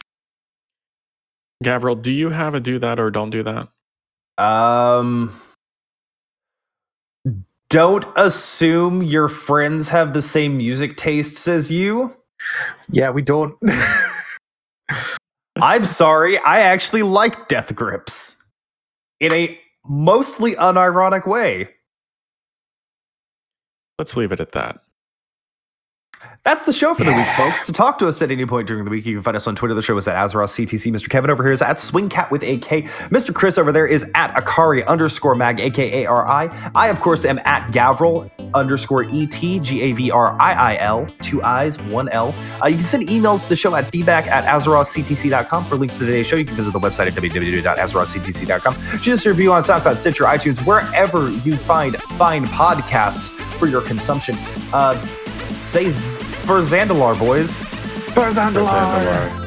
Gavriil, do you have a do that or don't do that? Um, don't assume your friends have the same music tastes as you. Yeah, we don't. I'm sorry, I actually like Death Grips in a mostly unironic way. Let's leave it at that. That's the show for the week, folks. To talk to us at any point during the week, you can find us on Twitter. The show is at Azeroth CTC. Mr. Kevin over here is at Swingkat with AK. Mr. Chris over there is at Akari underscore mag, aka I. I, of course, am at Gavriil underscore ET, G A V R I I L, two I's, one L. Uh, you can send emails to the show at feedback at AzerothCTC.com. For links to today's show, you can visit the website at www.AzerothCTC.com. Just a review on SoundCloud, Stitcher, iTunes, wherever you find fine podcasts for your consumption. Uh, say z- for Zandalar, boys. Barzandalar. Zandalar.